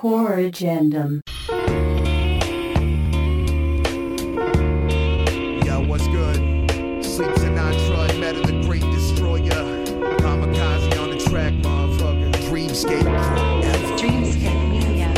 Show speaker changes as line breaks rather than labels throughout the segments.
Core Agendum.
Yo, what's good? Sleep Sinatra, Meta the Great Destroyer. Kamikaze on the track, motherfucker. Dreamscape forever.
Dreamscape Media.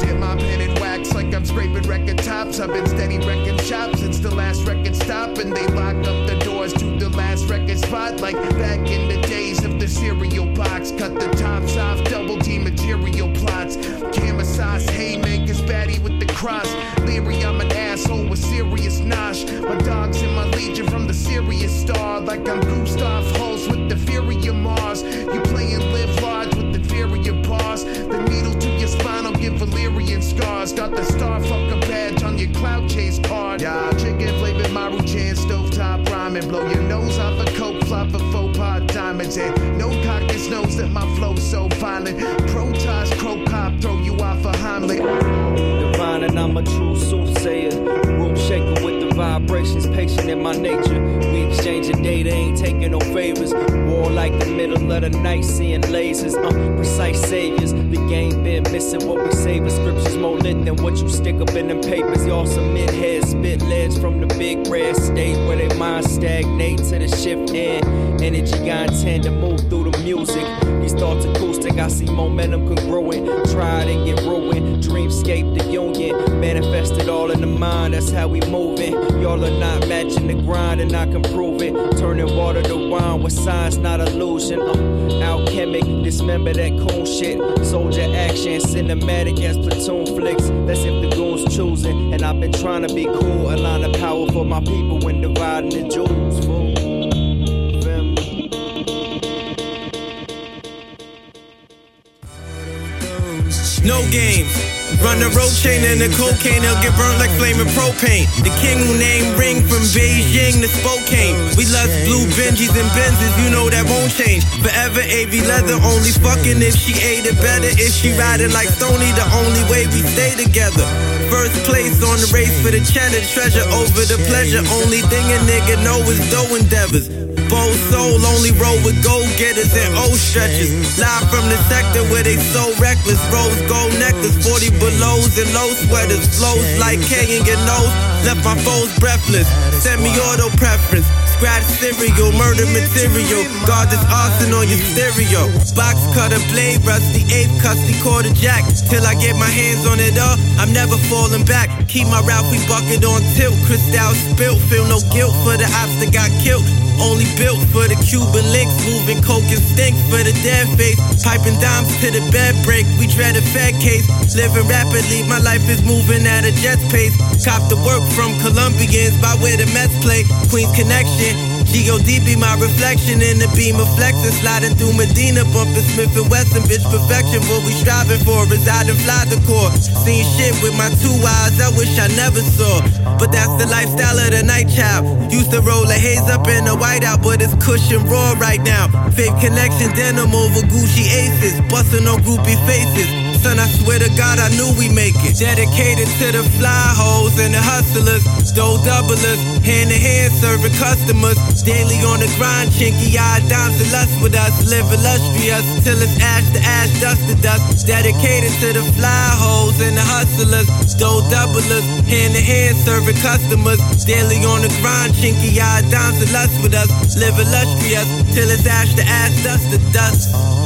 Dip my pen in wax like I'm scraping record tops. I've been steady wrecking shop since the last record stop. And they lock up the doors to the last record spot. Like back in the days of the cereal box. Cut the tops off, double D material plots. Camera haymakers, baddie with the cross. Leary, I'm an asshole with serious nosh. My dog's in my legion from the serious star. Like I'm Gustav Holst with the fury of Mars. You playing live large with inferior bars. The needle spinal give Valyrian scars. Got the starfucker badge on your cloud chase card. Yeah, chicken flavored Maruchan, stovetop rhyming. Blow your nose off a coke flop of faux pot diamonds. And no caucus knows that my flow's so violent. Protoss, crow cop, throw you off a Heimlich.
divine and I'm a true soothsayer. Room shaker with vibrations, patient in my nature. We exchanging data, ain't taking no favors. War like the middle of the night, seeing lasers. Uh, precise saviors. The game been missing what we savor. Scriptures more lit than what you stick up in them papers. Y'all some heads, spit leads from the big red state where they mind stagnate to the shift in. Energy I intend to move through the music. These thoughts acoustic, I see momentum congruent. Tried and get ruined. Dreamscape the union. Manifested all in the mind, that's how we moving. Y'all are not matching the grind, and I can prove it. Turning water to wine with science, not illusion. Uh, alchemic, dismember that cool shit. Soldier action, cinematic as platoon flicks. That's if the goons choosing. And I've been trying to be cool, align the power for my people when dividing the jewels. Fool.
No games. Run the road chain and the cocaine, he'll get burned like flaming propane. The king who named Ring from Beijing to Spokane. We love blue Benjis and Benzes, you know that won't change. Forever AV leather, only fucking if she ate it better. If she riding like Stony, the only way we stay together. First place on the race for the cheddar, treasure over the pleasure. Only thing a nigga know is dough endeavors. Bold soul, only roll with gold getters and old stretchers. Live from the sector where they so reckless. Rose gold necklace, 40 belows and low sweaters. Flows like K in your nose. Left my foes breathless. Semi auto preference. Scratch cereal, murder material. Guard this arson on your stereo. Box cutter, blade, rusty, eighth, custody, quarter jack. Till I get my hands on it all, I'm never falling back. Keep my we bucket on tilt. Crystal spilt, feel no guilt for the ops that got killed. Only built for the Cuban links, moving coke and stink for the dead face. Piping dimes to the bed break, we dread a fed case. Living rapidly, my life is moving at a jet's pace. Cop the work from Colombians by where the Mets play. Queens Connection. G.O.D. be my reflection in the beam of flexing, sliding through Medina, bumping Smith and Wesson, bitch perfection. What we striving for, reside and fly the core. Seeing shit with my two eyes, I wish I never saw. But that's the lifestyle of the night child. Used to roll a haze up in the whiteout, but it's cushion raw right now. Faith connection, denim over Gucci aces, busting on groupie faces. Son, I swear to God, I knew we make it. Dedicated to the fly hoes and the hustlers, stole doublers, hand to hand serving customers. Daily on the grind, chinky eyed dimes and lust with us. Live illustrious till it's ash to ash, dust to dust. Dedicated to the fly hoes and the hustlers, stole doublers, hand to hand serving customers. Daily on the grind, chinky eyed dimes and lust with us. Live illustrious till it's ash to ash, dust to dust.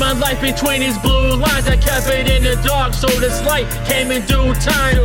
My life between these blue lines. I kept it in the dark, so this light came in due time.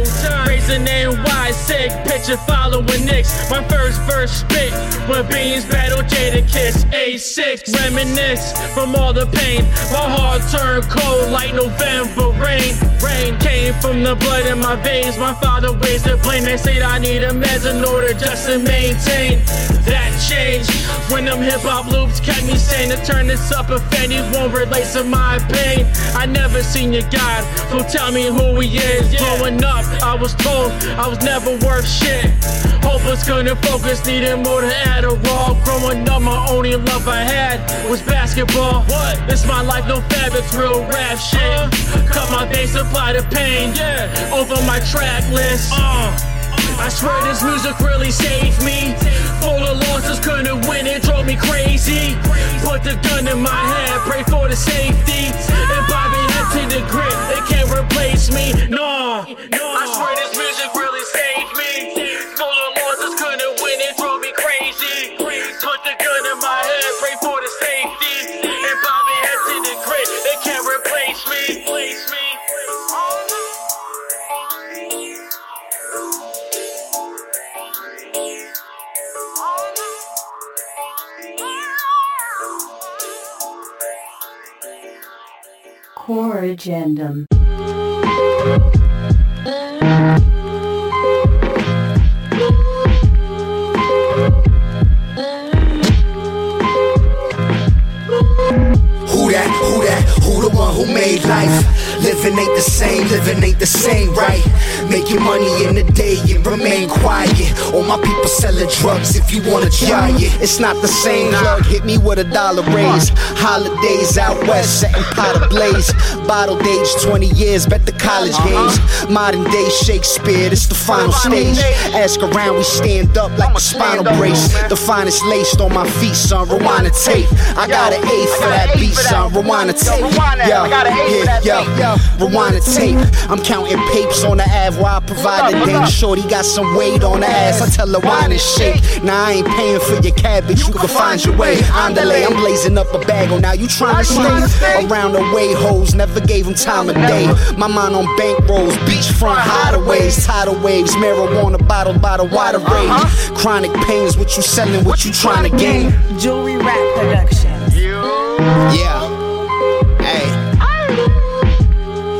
Raising NY, sick, picture following Knicks. My first verse spit when beings battle Jadakiss. A6, reminisce from all the pain. My heart turned cold like November rain. Rain came from the blood in my veins. My father raised the blame. They said I need a meds in order just to maintain that change. When them hip hop loops kept me sane to turn this up if any won't relate to my pain. I never seen your God, so tell me who he is. Growing up, I was told I was never worth shit. Hopeless, couldn't focus, needed more to Adderall. Growing up, my only love I had was basketball. What? It's my life, no fab, it's real rap shit. Cut my bass, apply the pain. Yeah, over my track list. Uh. I swear this music really saved me. Full of losses, couldn't win, it drove me crazy. Put the gun in my hand, pray for the safety. And Bobby head to the grip, they can't replace me. No, I swear this music really saved me.
Core Agendum.
Who that, who that, who the one who made life? Living ain't the same, living ain't the same, right? Making money in the day and remain quiet. All my people selling drugs if you wanna try it. It's not the same plug, hit me with a dollar raise. Holidays out west, setting pot ablaze. Bottle days, 20 years, bet the college games. Modern day Shakespeare, it's the final stage. Ask around, we stand up like a spinal brace. The finest laced on my feet, son. Rewind the tape. I got an A for that beat, son. Rewind the tape. Yo, yeah, yo, yo. Rewind the tape. I'm counting papes on the Ave while I provide the dame. Shorty got some weight on the ass. I tell her wine and shake. Now I ain't paying for your cabbage. You can find your way. Andale, I'm blazing up a bag. Oh, now you trying to stay around the way hoes. Never gave them time of day. My mind on bank rolls, beachfront hideaways, tidal waves, marijuana bottled by the water uh-huh. rage. Chronic pains, what you selling, what you trying to gain.
Jewelry Rap Productions.
Yeah.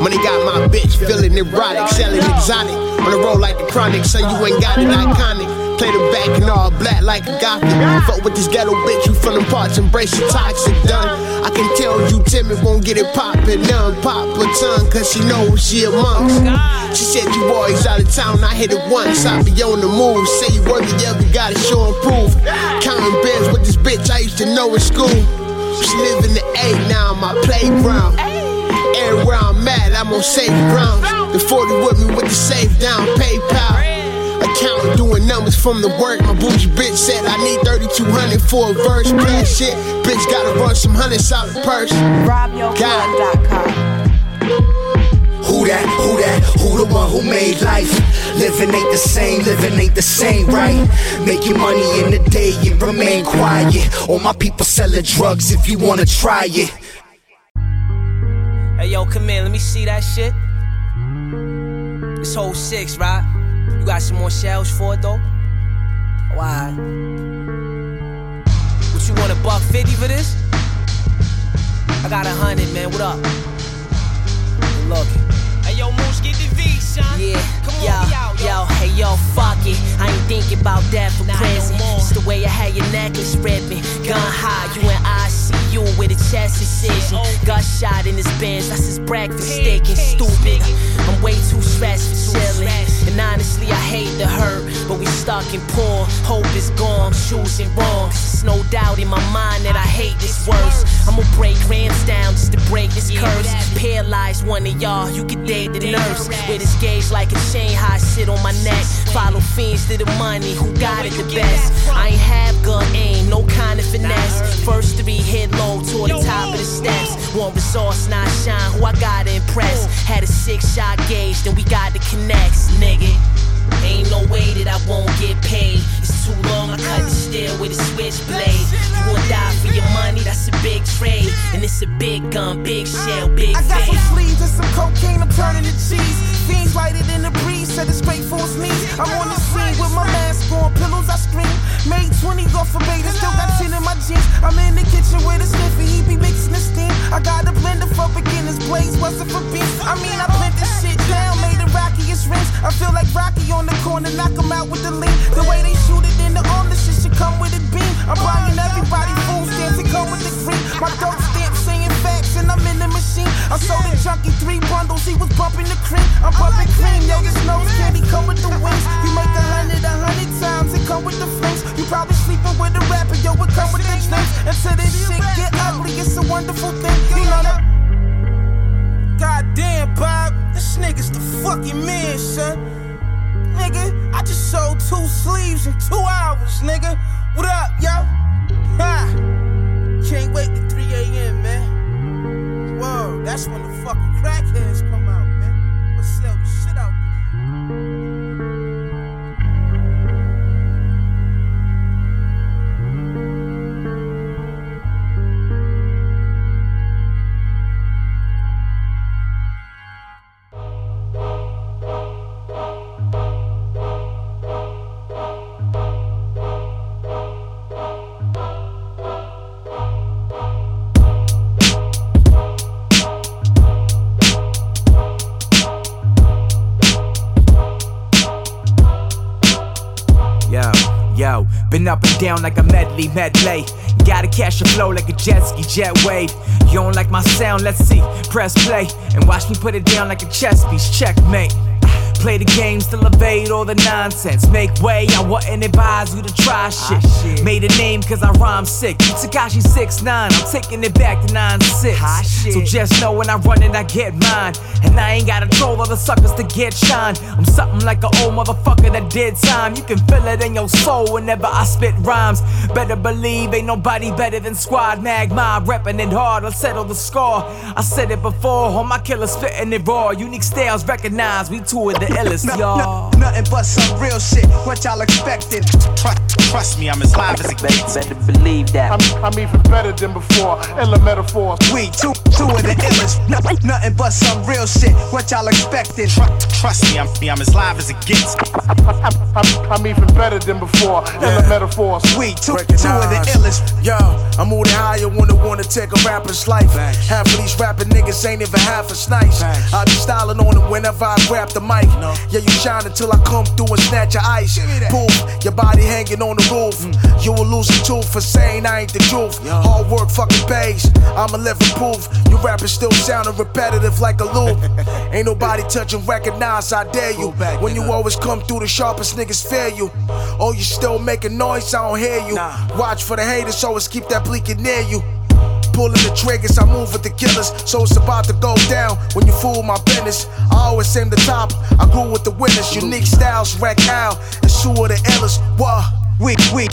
Money got my bitch feeling erotic, selling exotic. On the road like the chronic, so you ain't got it iconic. Play the back and all black like a gothic. Fuck with this ghetto bitch, you feeling parts, embrace your toxic done. I can tell you timid, won't get it poppin', none pop a tongue, cause she knows she amongst. She said you boys out of town, I hit it once. I be on the move, say you worthy, yeah, we gotta show and prove. Counting bands with this bitch I used to know in school. She live in the A now, my playground. Everywhere I'm at, I'm on safe ground. The 40 with me with the safe down, PayPal. Accountant doing numbers from the work. My bougie bitch said I need 3200 for a verse. Plan shit, bitch gotta run some hundreds out the purse.
RobYourClub.com.
Who that, who that, who the one who made life? Living ain't the same, living ain't the same, right? Making money in the day and remain quiet. All my people selling drugs if you wanna try it.
Hey yo, come in, let me see that shit. This whole six, right? You got some more shells for it though? Why? What you want a buck fifty for this? I got a hundred, man. What up? Good.
Yo, Moose, get the V, son.
Yeah,
Come on,
yo,
we out, yo.
yo, hey yo, fuck it. I ain't thinking about that for
Not
present.
more.
It's the way I had your necklace ripping. Gun high, you and I see you with a chest incision. Oh. Got shot in his Benz, that's his breakfast steak and stupid. I'm way too stressed for chilling. And honestly, I hate the hurt, but we stuck in porn. Hope is gone, I'm choosing wrong. It's no doubt in my mind that I hate this worse. I'ma break rams down just to break this curse. Paralyze one of y'all, you can date the nurse. With this gauge like a chain, high sit on my neck. Follow fiends to the money, who got it the best? I ain't have gun aim, no kind of finesse. First three hit low toward the top of the steps. One resource, not shine, who I gotta impress. Had a six shot gauge, then we got the connects, nigga. Ain't no way that I won't get paid. It's too long, I cut the still with a switchblade. You gon' die for your money, that's a big trade. And it's a big gun, big shell, big
I got some sleeves and some cocaine, I'm turning to cheese. Fiends lighted in the breeze, set it straight for his knees. I'm on the scene with my mask on, pillows I scream. Made 20 off a beta, still got 10 in my jeans. I'm in the kitchen with a sniffy, he be mixing the steam. I got a blender for beginners, blaze wasn't for beans. I mean, I blend this shit down, made it rockiest rings. I feel like Rocky on the corner, knock him out with the lean. The way they shoot it in the arm, the shit should come with a beam. I'm buying everybody food stamps, it come with the cream. My dope stamp saying facts, and I'm in the machine. I sold a junkie three bundles, he was bumping the cream. I'm bumping cream, yo, this nose candy come with the wings. You make a hundred, a hundred times, it come with the flings. You probably sleeping with a rapper, yo, it come with the drinks. Until this shit get ugly, it's a wonderful thing. You know that. Goddamn, Bob, this nigga's the fucking man, son. Nigga, I just sold two sleeves in two hours, nigga. What up, yo? Ha! Can't wait to 3 a.m., man. Whoa, that's when the fucking crackheads come
down like a medley, medley. Gotta catch the flow like a jet ski, jet wave. You don't like my sound? Let's see. Press play and watch me put it down like a chess piece. Checkmate. Play the game, still evade all the nonsense. Make way, I wouldn't advise you to try ah, shit. Made a name cause I rhyme sick. Tekashi 6'9, I'm taking it back to 9'6. Ah, so just know when I run it, I get mine. And I ain't gotta troll other suckers to get shine. I'm something like an old motherfucker that did time. You can feel it in your soul whenever I spit rhymes. Better believe ain't nobody better than Squad Mag Mob. Reppin' it hard, I'll settle the score. I said it before, all my killers spitting it raw. Unique styles recognized, we two of the illest, y'all.
Nothing but some real shit. What y'all expecting? Trust, trust me, I'm as live as it gets.
Better believe that.
I'm, I'm even better than before. Illa metaphors.
We two, two of the illest. No, nothing but some real shit. What y'all expecting? Trust, trust me, I'm, I'm as live as it gets.
I'm, I'm, I'm even better than before. Illa metaphors.
We two, two of the illest.
Yo, I'm moving higher when I wanna take a rapper's life. Half of these rapping niggas ain't even half as nice. I be styling on them whenever I grab the mic. Yeah, you shine until I come through and snatch your ice. Poof, your body hanging on the roof. You will lose a tooth for saying I ain't the truth. Hard work fucking pays. I'm a living proof. You rappers still sounding repetitive like a loop. ain't nobody touching recognize, I dare you. When you always come through the sharpest niggas fear you. Oh, you still making noise, I don't hear you. Watch for the haters, always keep that bleaking near you. Pulling the triggers, I move with the killers, so it's about to go down when you fool my business. I always aim the top, I grew with the winners. Unique styles, wreck out, and of the illest. What?
We, we,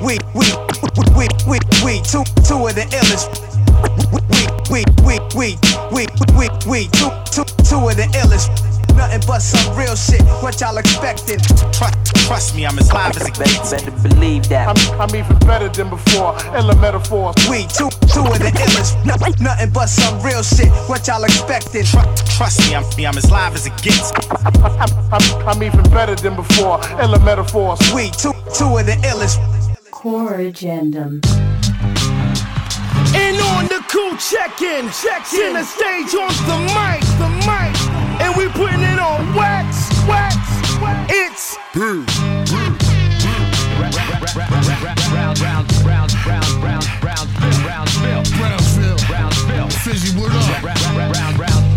we, we, we, we, we, two, two of the illest. We, we, we, we, we, we, we, two, two, two of the illest. Nothing but some real shit. What y'all expecting? Trust, trust me, I'm as live as it gets.
Better believe that.
I'm, I'm even better than before. Illa metaphors.
We two, two of the illest. No, nothing but some real shit. What y'all expecting? Trust, trust me, I'm, I'm as live as it gets.
I'm, I'm, I'm even better than before. Illa metaphors.
We two, two of the illest.
Core Agendum.
And on the cool check-in, check-in the stage on the mic, the mic, and we putting it on wax, wax, it's
Brownsville. Brownsville. Fizzy, what up? Listen.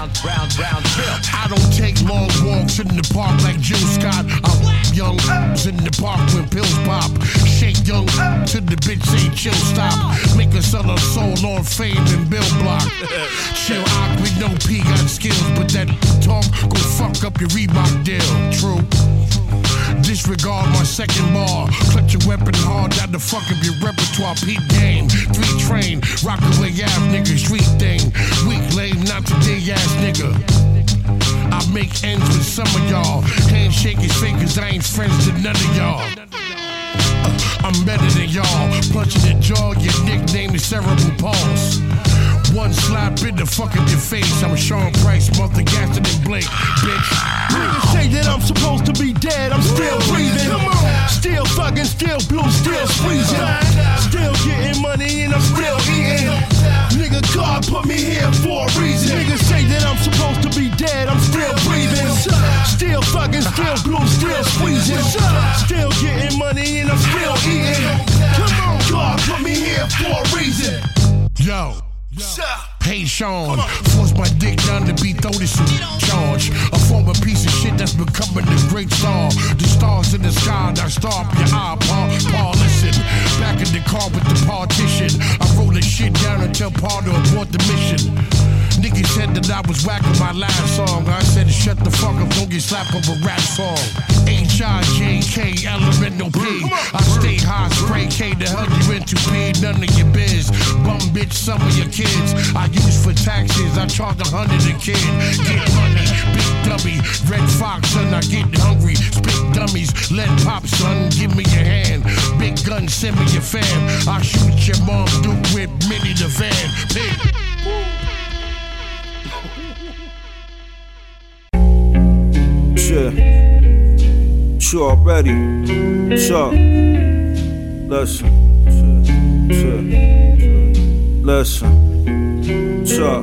I don't take long walks in the park like Jill Scott. I'm young in the park when pills pop. Shake young till the bitch say chill stop. Make her sell her soul on fame and bill block. Chill out with no P got skills, but that talk go fuck up your Reebok deal. True. Disregard my second bar. Clutch your weapon hard, that the fuck up your repertoire. Peep game, three train, rock away ass nigga, street thing. Weak lame, not today ass nigga. I make ends with some of y'all. Handshake is fake cause I ain't friends to none of y'all. I'm better than y'all. Punching the jaw, your nickname is cerebral pulse. One slap in the fucking your face. I'm Sean Price, mother gassing and Blake, bitch.
Niggas say that I'm supposed to be dead, I'm still breathing. Still fucking, still blue, still squeezing. Still getting money and I'm still eating. Nigga, God put me here for a reason. Niggas say that I'm supposed to be dead, I'm still breathing. Still fucking, still blue, still squeezing. Still getting money and I'm still eating. Come on, God
Sean, force my dick down to be thrown in charge. A former piece of shit that's becoming a great star. The stars in the sky, now stop your eye, Paul. Paul, listen. Back in the car with the partition. I roll the shit down and tell Paul to abort the mission. Niggas said that I was whacking my last song. I said, to shut the fuck up, don't get slapped up a rap song. H-I-J-K, elemental P. I stay high, spray K, the hell you into P, none of your biz. Bum bitch, some of your kids. I use for taxes, I charge a hundred a kid. Get money, big dummy, red fox, son, I get hungry. Spit dummies, let pop, son, give me your hand. Big gun, send me your fam. I shoot your mom, Duke with Minnie the van. Pig.
Already. So, listen. Shit. Listen. So.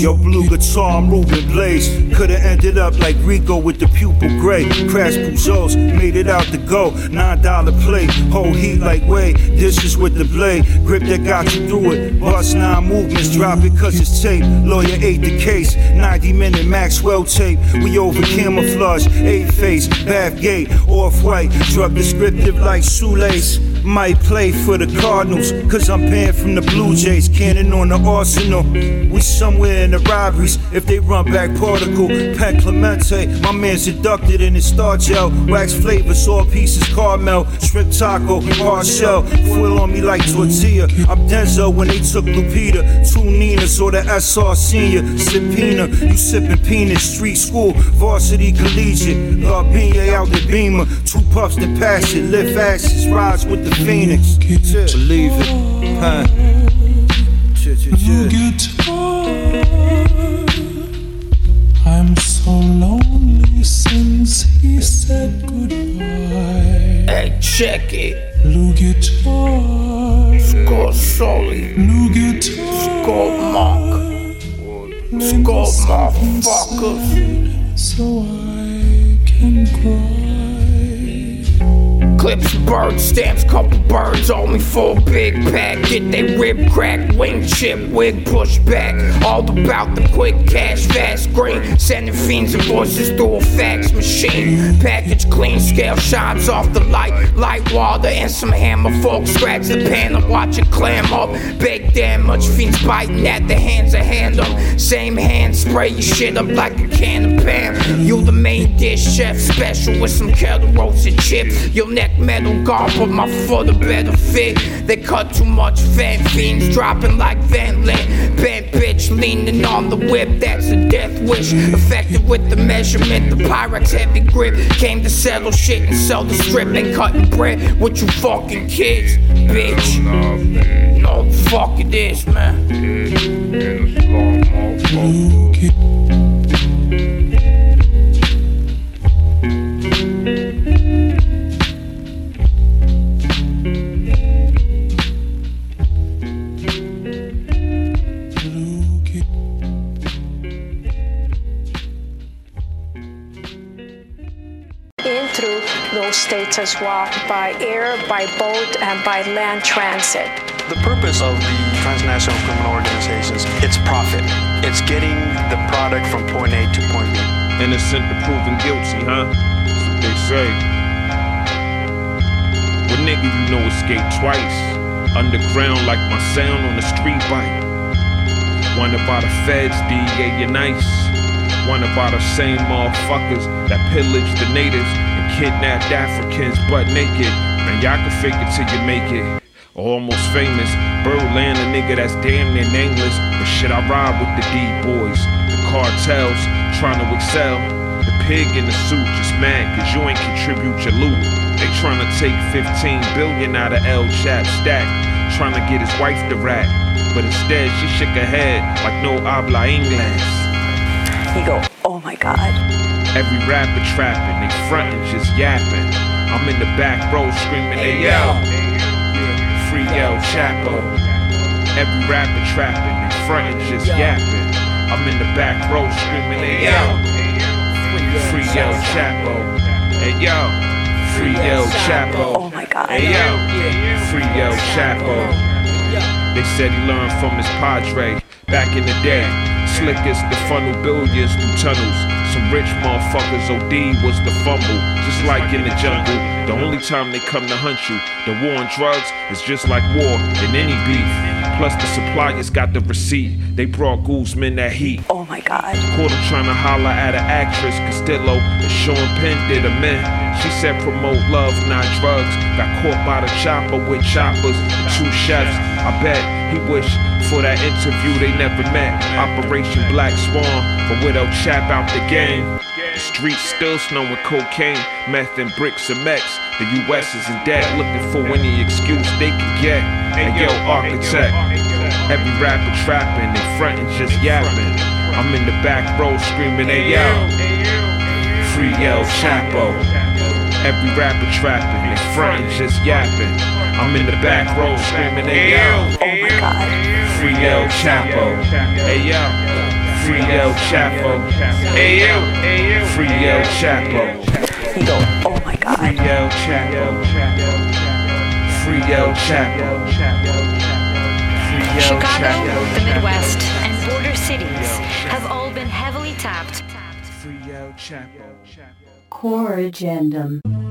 Yo, blue guitar, I'm Ruben Blaze. Could've ended up like Rico with the pupil gray. Crash Peugeots, made it out the go. Nine dollar plate, whole heat like way. Dishes with the blade, grip that got you through it. Bust nine movements, drop it cause it's tape. Lawyer ate the case, 90 minute Maxwell tape. We over camouflage, eight face, bath gate, off white. Drug descriptive like shoelace. Might play for the Cardinals, cause I'm paying from the Blue Jays. Cannon on the arsenal. We somewhere in the robberies. If they run back particle, Pat Clemente, my man's inducted in his star gel. Wax flavor, saw pieces, caramel, shrimp taco, hard shell. Foil on me like tortilla. I'm Denzel when they took Lupita. Two Ninas or the SR senior. Subpoena, you sipping peanuts, street school, varsity collegiate. Garbine out the beamer. Two puffs to pass it, lift asses, rise with the phoenix. Believe it, huh?
I'm so lonely since he said goodbye.
Hey, check it.
Blue guitar.
Score Sully.
Blue guitar.
Score Monk. Score motherfuckers.
So I can cry.
Clips, bird stamps, couple birds on me for a big pack. Get they rib crack, wing chip, wig push back. All about the quick cash, fast green. Sending fiends and voices through a fax machine. Package clean, scale shines off the light. Light water and some hammer folk. Scratch the pan watch it clam up. Big damage, fiends biting at the hands of hand them. Same hand, spray your shit up like a can of Pam. You the main dish chef, special with some kettle roasted chips. Your neck metal guard, but my foot a better fit. They cut too much fan fiends, dropping like Van Lint. Bent bitch leaning on the whip, that's a death wish. Effective with the measurement, the Pyrex heavy grip. Came to settle shit and sell the strip. Ain't cutting bread with you fucking kids, bitch. No, fuck it is, man.
Those states as well by air, by boat, and by land transit.
The purpose of the transnational criminal organizations, it's profit. It's getting the product from point A to point B.
Innocent to proven guilty, huh? That's what they say. Well, nigga, you know escape twice. Underground like my sound on the street bike. One about the feds, DEA, you're nice. One about the same motherfuckers that pillaged the natives and kidnapped Africans butt naked. Man, y'all can fake it till you make it. Almost famous. Birdland, a nigga that's damn near nameless. But shit, I ride with the D boys. The cartels trying to excel. The pig in the suit just mad cause you ain't contribute your loot. They tryna take 15 billion out of El Chap stack, tryna get his wife to rap. But instead, she shook her head like no habla inglés.
He go, oh my god.
Every rapper trapping, they frontin' just yapping. I'm in the back row screaming, hey yo, free El Chapo. Every rapper trapping, they frontin' just yapping. I'm in the back row screaming, hey yo, free El Chapo. Hey yo, free El Chapo.
Oh my god.
Hey yo, free El Chapo. They said he learned from his padre back in the day. Slickest the funnel billions through tunnels. Some rich motherfuckers OD was the fumble. Just like in the jungle, the only time they come to hunt you. The war on drugs is just like war in any beef. Plus the suppliers got the receipt. They brought Guzman that heat.
Oh my god.
Caught him trying to holler at an actress, Castillo, and Sean Penn did a man. She said promote love, not drugs. Got caught by the chopper with choppers and two chefs. I bet he wished for that interview they never met. Operation Black Swan, but with El Chap out the game. The streets still snowing cocaine, meth and bricks and mechs. The US is in debt, looking for any excuse they can get. And yo, architect, every rapper trapping, they frontin' just yapping. I'm in the back row screaming, hey yo, free El Chapo. Every rapper trapping, they frontin' just yapping. I'm in the back row screaming, hey yo,
Oh my god.
free El Chapo. Hey yo, free El Chapo. Hey yo, free El Chapo.
He go, oh my god.
Free El Chapo. Free El Chapo.
Chicago, the Midwest, and border cities have all been heavily tapped.
Free El Chapo.
Core Agendum.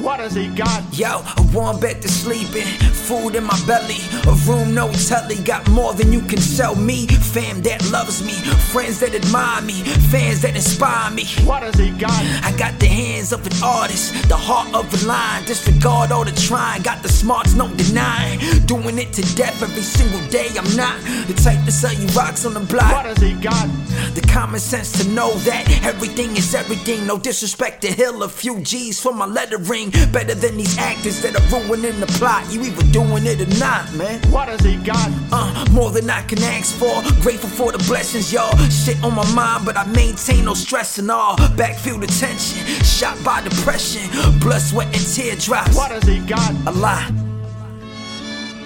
What has he got?
Yo, a warm bed to sleep in, food in my belly, a room no telly, got more than you can sell me. Fam that loves me, friends that admire me, fans that inspire me.
What has he got?
I got the hands of an artist, the heart of a lion. Disregard all the trying, got the smarts, no denying. Doing it to death every single day. I'm not the type to sell you rocks on the block.
What has he got?
The common sense to know that everything is everything. No disrespect to Hill, a few G's for my lettering. Better than these actors that are ruining the plot. You either doing it or not, man.
What has he got?
Uh, more than I can ask for. Grateful for the blessings, y'all. Shit on my mind, but I maintain no stress and all. Backfield attention, shot by depression, blood, sweat, and teardrops.
What has he got?
A lot.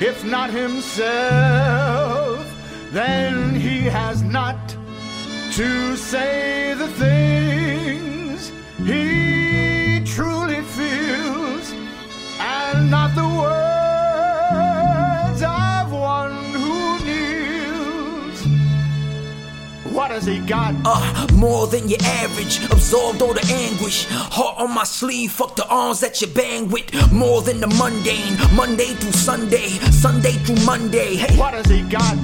If not himself, then he has not to say the things he not the words of one who kneels. What has he got?
Uh, more than your average, absorbed all the anguish. Heart on my sleeve, fuck the arms that you bang with. More than the mundane, Monday through Sunday, Sunday through Monday. Hey,
What has he got?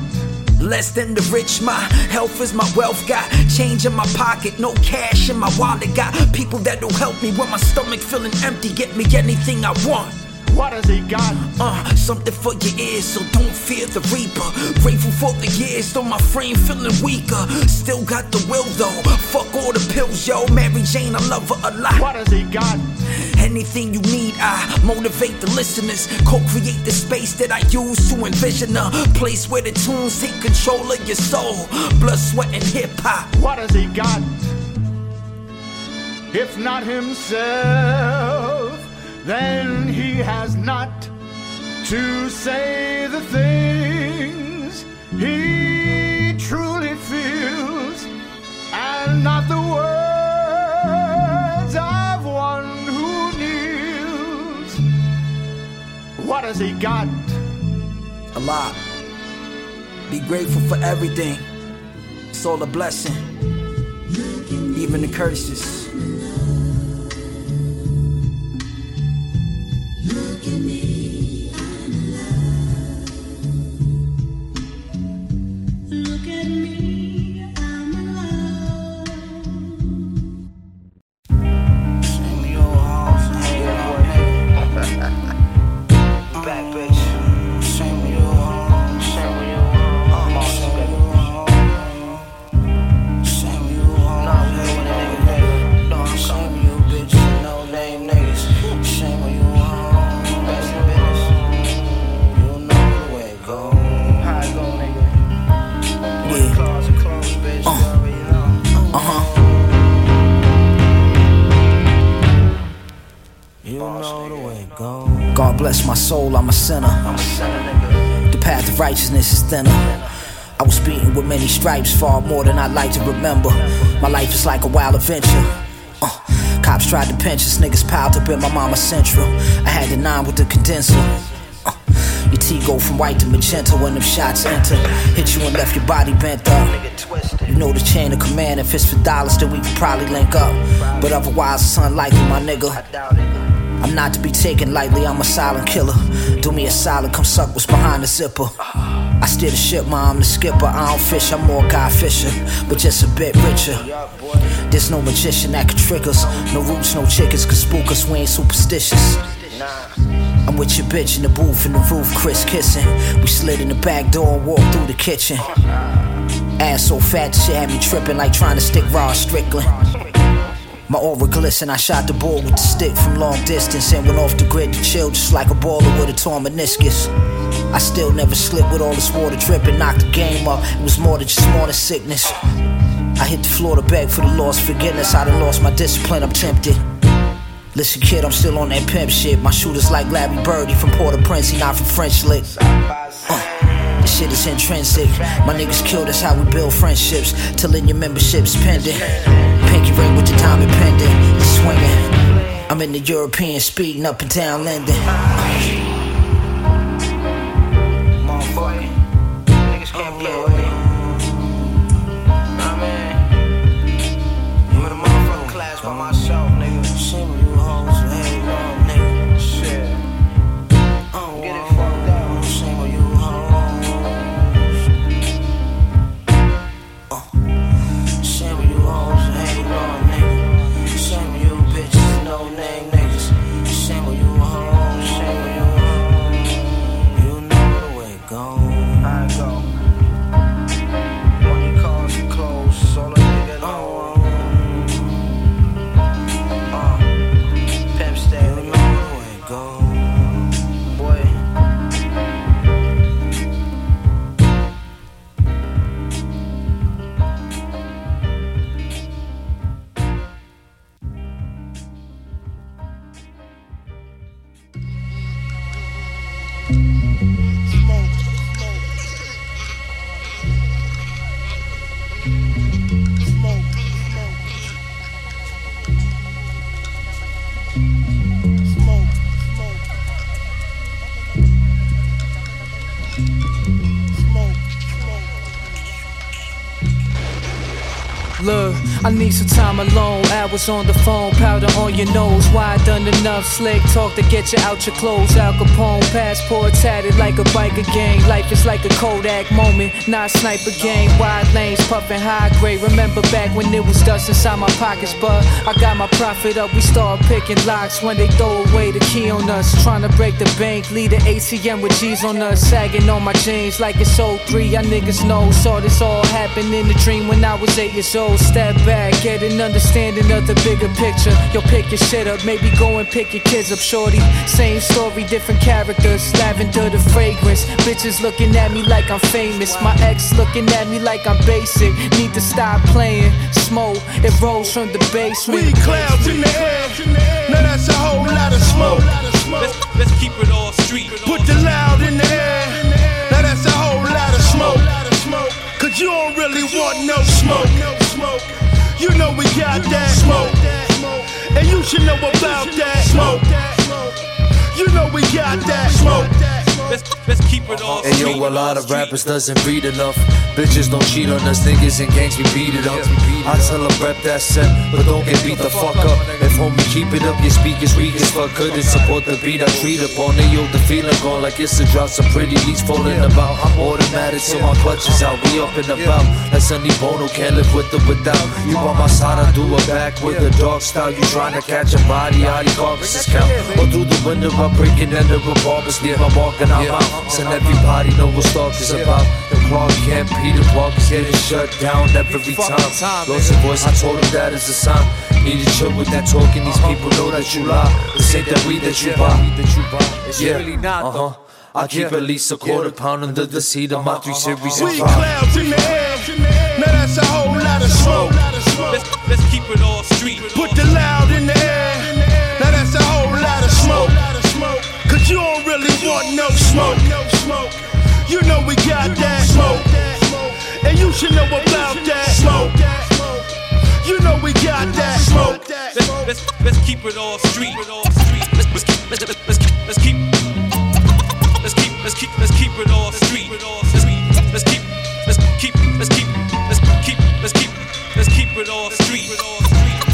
Less than the rich, my health is my wealth. Got change in my pocket, no cash in my wallet. Got people that'll help me when my stomach feeling empty. Get me anything I want.
What has he got?
Uh, something for your ears, so don't fear the reaper. Grateful for the years, though my frame feeling weaker. Still got the will though. Fuck all the pills, yo. Mary Jane, I love her a lot.
What has he got?
Anything you need, I motivate the listeners. Co-create the space that I use to envision a place where the tunes take control of your soul. Blood, sweat, and hip hop.
What has he got? If not himself, then he has not to say the things he truly feels, and not the words of one who kneels. What has he got?
A lot. Be grateful for everything. It's all a blessing. Even the curses. Stripes, far more than I'd like to remember. My life is like a wild adventure. Uh, cops tried to pinch us, niggas piled up in my mama's central. I had the nine with the condenser. Uh, your T go from white to magenta when them shots enter. Hit you and left your body bent up. You know the chain of command. If it's for dollars, then we could probably link up. But otherwise, it's unlikely, my nigga. I'm not to be taken lightly, I'm a silent killer. Do me a solid, come suck what's behind the zipper. I steer the ship, ma, I'm the skipper. I don't fish, I'm more Guy Fisher, but just a bit richer. There's no magician that could trick us. No roots, no chickens could spook us, we ain't superstitious. I'm with your bitch in the booth in the roof, Chris kissing. We slid in the back door and walked through the kitchen. Ass so fat, shit had me tripping like trying to stick raw Strickland. My aura glisten, I shot the ball with the stick from long distance and went off the grid to chill just like a baller with a torn meniscus. I still never slipped with all this water dripping, knocked the game up. It was more than just morning sickness. I hit the floor to beg for the lost forgiveness. I done lost my discipline, I'm tempted. Listen, kid, I'm still on that pimp shit. My shooter's like Larry Birdie from Port-au-Prince, he not from French Lick. Uh, this shit is intrinsic. My niggas killed us how we build friendships. Till in your membership's pending. Pinky ring with the diamond pendant. Swinging. I'm in the European speeding up and down Linden. Niggas
Look, I need some time alone. Hours on the phone, powder on your nose. Why I done enough slick talk to get you out your clothes? Al Capone, passport tatted like a biker gang. Life is like a Kodak moment, not sniper game. Wide lanes, puffin' high grade. Remember back when it was dust inside my pockets, but I got my profit up. We start picking locks when they throw away the key on us. Trying to break the bank, lead the ATM with G's on us. Sagging on my jeans like it's 03. Y'all niggas know. Saw this all happen in a dream when I was eight years old. Step back, get an understanding of the bigger picture. Yo, pick your shit up, maybe go and pick your kids up, shorty. Same story, different characters. Lavender the fragrance. Bitches looking at me like I'm famous. My ex looking at me like I'm basic. Need to stop playing. Smoke, it rolls from the basement.
We clouds in the air. Now that's a whole lot of smoke.
Let's, let's keep it all street.
Put the loud in the air. Now that's a whole lot of smoke. Cause you don't really want no smoke. You know we got that smoke. And you should know about that smoke. You know we got that smoke.
Let's, let's keep it all
And yo, a lot of rappers doesn't read enough. Bitches don't cheat on us, niggas and gangs we beat it up. I tell them rep that set, but don't get beat the fuck up. If homie keep it up, your speakers weak as fuck. Couldn't support the beat I treat upon it. Yo, the feeling gone like it's a drop. Some pretty leaves falling about. I'm automatic, so my clutch is out. We up and about. Like Sonny Bono, can't live with or without. You on my side, I do it back with a dark style. You trying to catch a body, how the carcasses count. Or through the window, I'm breaking into revolvers. Leave my mark and I'm out. Send everybody know what Stark is about. Park, can't walk get getting shut down every time. Lost your voice, I told him that is a sign. Need to chill with that talking, these uh-huh. people know that you lie. This ain't that weed that you buy.
It's really not,
though. Uh-huh. I keep at least a quarter pound under the seat of my three uh-huh, series.
We clouds in the air, now that's a whole lot of smoke.
Let's, let's keep it all street.
Put the loud in the air, now that's a whole lot of smoke. Cause you
don't really want no smoke. You know we got that about that? Smoke. You know we got that. Smoke.
Let's, let's, keep it all street. Let's, keep, let's, let's, let's keep, let's keep, let's keep, let's keep, it all street. Let's, keep, let's keep, let's keep, let's keep, let's keep, let's keep it all street.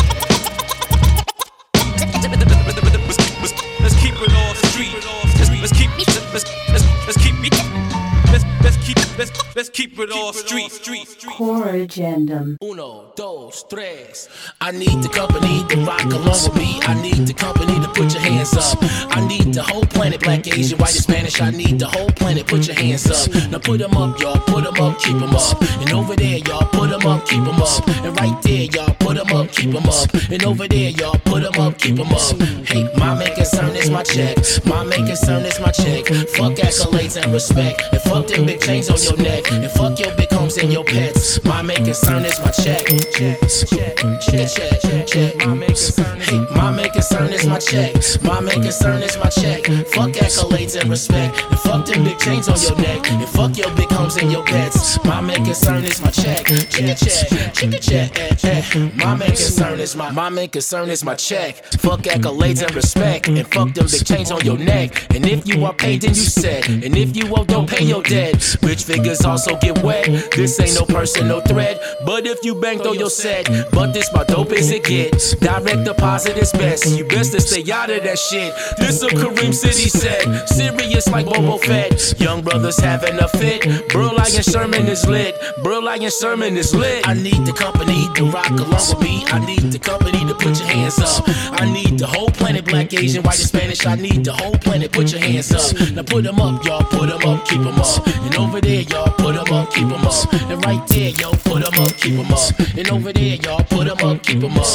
Keep it all street. Street.
Agendum.
Uno, dos, tres. I need the company to rock along with me. I need the company to put your hands up. I need the whole planet, black, Asian, white, and Spanish. I need the whole planet, put your hands up. Now put them up, y'all, put them up, keep them up. And over there, y'all, put them up, keep them up. And right there, y'all, put them up, keep them up. And over there, y'all, put them up, keep them up. Hey, my main concern is my check. My main concern is my check. Fuck accolades and respect. And fuck them big chains on your neck. And fuck your big homes and your pets. My main concern is my check. Check, check, check, check, check. My main concern is, hey, my main concern is my check. My main concern is my check. Fuck accolades and respect. And fuck them big chains on your neck. And fuck your big homes and your pets. My main concern is my check. Check, check, check, check, check. My main concern is my my main concern is my check. Fuck accolades and respect. And fuck them big chains on your neck. And if you are paid, then you said. And if you owe, don't pay your debt. Rich figures also get wet. This ain't no personal threat. But if you bang, throw your set. But this my dope as it gets. Direct deposit is best. You best to stay out of that shit. This a Kareem City set. Serious like Boba Fett. Young brothers having a fit. Bro Lion Sherman is lit. Bro Lion Sherman is lit. I need the company to rock along with me. I need the company to put your hands up. I need the whole planet, black, Asian, white, and Spanish. I need the whole planet, put your hands up. Now put them up, y'all, put them up, keep them up. And over there, y'all, put them up, keep them up. And right there, yo, put them up, keep them up. And over there, y'all, put them up, keep them up.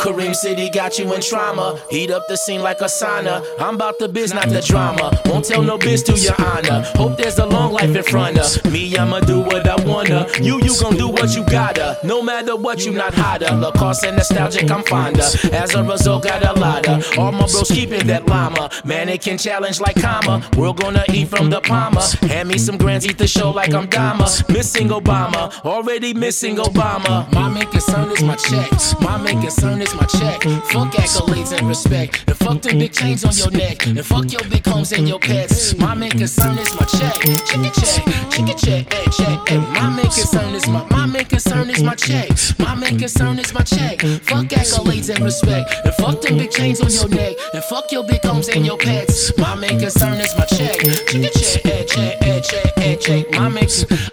Kareem City got you in trauma. Heat up the scene like a sauna. I'm about the biz, not the drama. Won't tell no biz to your honor. Hope there's a long life in front of me. I'ma do what I wanna. You, you gon' do what you gotta. No matter what, you not hotter. Lacoste and nostalgic, I'm fonder. As a result, got a lotta. All my bros keeping that llama. Mannequin challenge like comma. We're gonna eat from the palmer. Hand me some grands, eat the show like I'm Dama. Missing Obama, already missing Obama. My main concern is my check. My main concern is my check. Fuck accolades and respect. And fuck the big chains on your neck. And fuck your big homes and your pets. My main concern is my check. Check it, check. Check it, check. Hey, check. Hey, my main concern is my my main concern is my check. My main concern is my check. Fuck accolades and respect. And fuck them big chains on your neck. And fuck your big homes and your pets. My main concern is my check. Check it, check. Hey, check. Hey, check. Hey, check. My main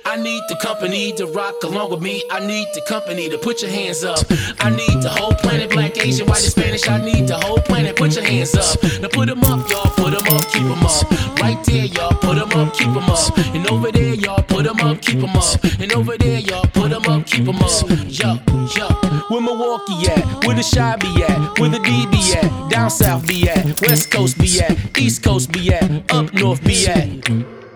I need the company to along with me. I need the company to put your hands up. I need the whole planet, black, Asian, white, and Spanish. I need the whole planet, put your hands up. Now put them up, y'all, put them up, keep them up. Right there, y'all, put them up, keep them up. And over there, y'all, put them up, keep them up. And over there, y'all, put them up, keep them up. Yo, yo, where Milwaukee at? Where the shy be at? Where the D be at? Down south be at? West coast be at? East coast be at? Up north be at?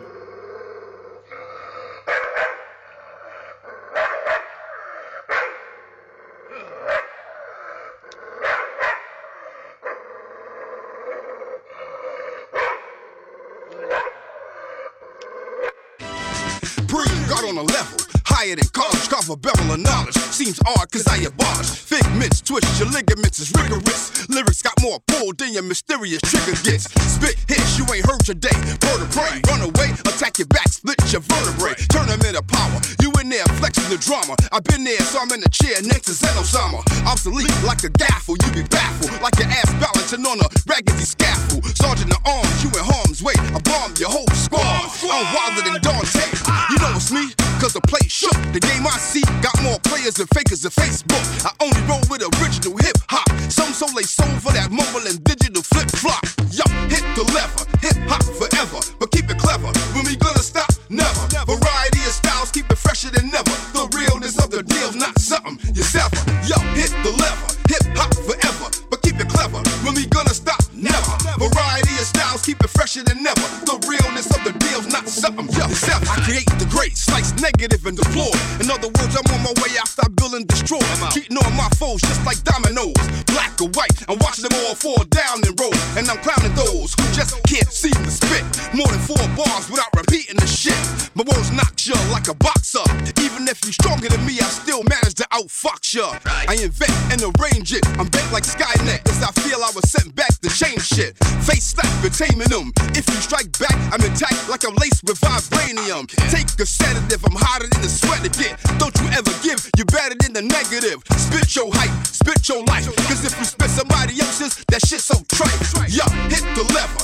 College, a bevel of knowledge. Seems odd cause I abolish. Figments, twist your ligaments is rigorous. Lyrics got more pull than your mysterious trigger gets. Spit hits you ain't heard today. Bird run away, attack your back, split your vertebrae. Turn them into power. You in there flexing the drama. I've been there, so I'm in the chair next to Zen Osama. Obsolete like a gaffle, you be baffled. Like your ass balancing on a raggedy scaffold. Sergeant of arms, you in harm's way. I bomb your whole squad. I'm wilder than Dante. You know it's me, cause the play shook. The game I see got more players than fakers than Facebook. I only roll with original hip hop. Some soul they sold for that mobile and digital flip flop. Yo, hit the lever, hip hop forever. But keep it clever. When we gonna stop? Never. Variety of styles, keep it fresher than ever. The realness of the deal's not something you sever. Yo, hit the lever, hip hop forever. But keep it clever. When we gonna stop? Never. Variety of styles, keep it fresher than ever. The realness of the deal's not something you sever. I create the great, slice negative and deploy. In other words, I'm on my way I build and destroy. Treating all my foes just like dominoes, black or white. I'm watching them all fall down and roll. And I'm clowning those who just can't see the spit. More than four bars without repeating the shit. My words knock you like a boxer. If you stronger than me, I still manage to outfox ya. I invent and arrange it. I'm bent like Skynet, as I feel I was sent back to change shit. Face slap for taming them. If you strike back, I'm intact like I'm laced with vibranium. Take a sedative, I'm hotter than the sweat get. Don't you ever give, you're better than the negative. Spit your hype, spit your life. Cause if you spit somebody else's, that shit's so trite. Yo, hit the lever,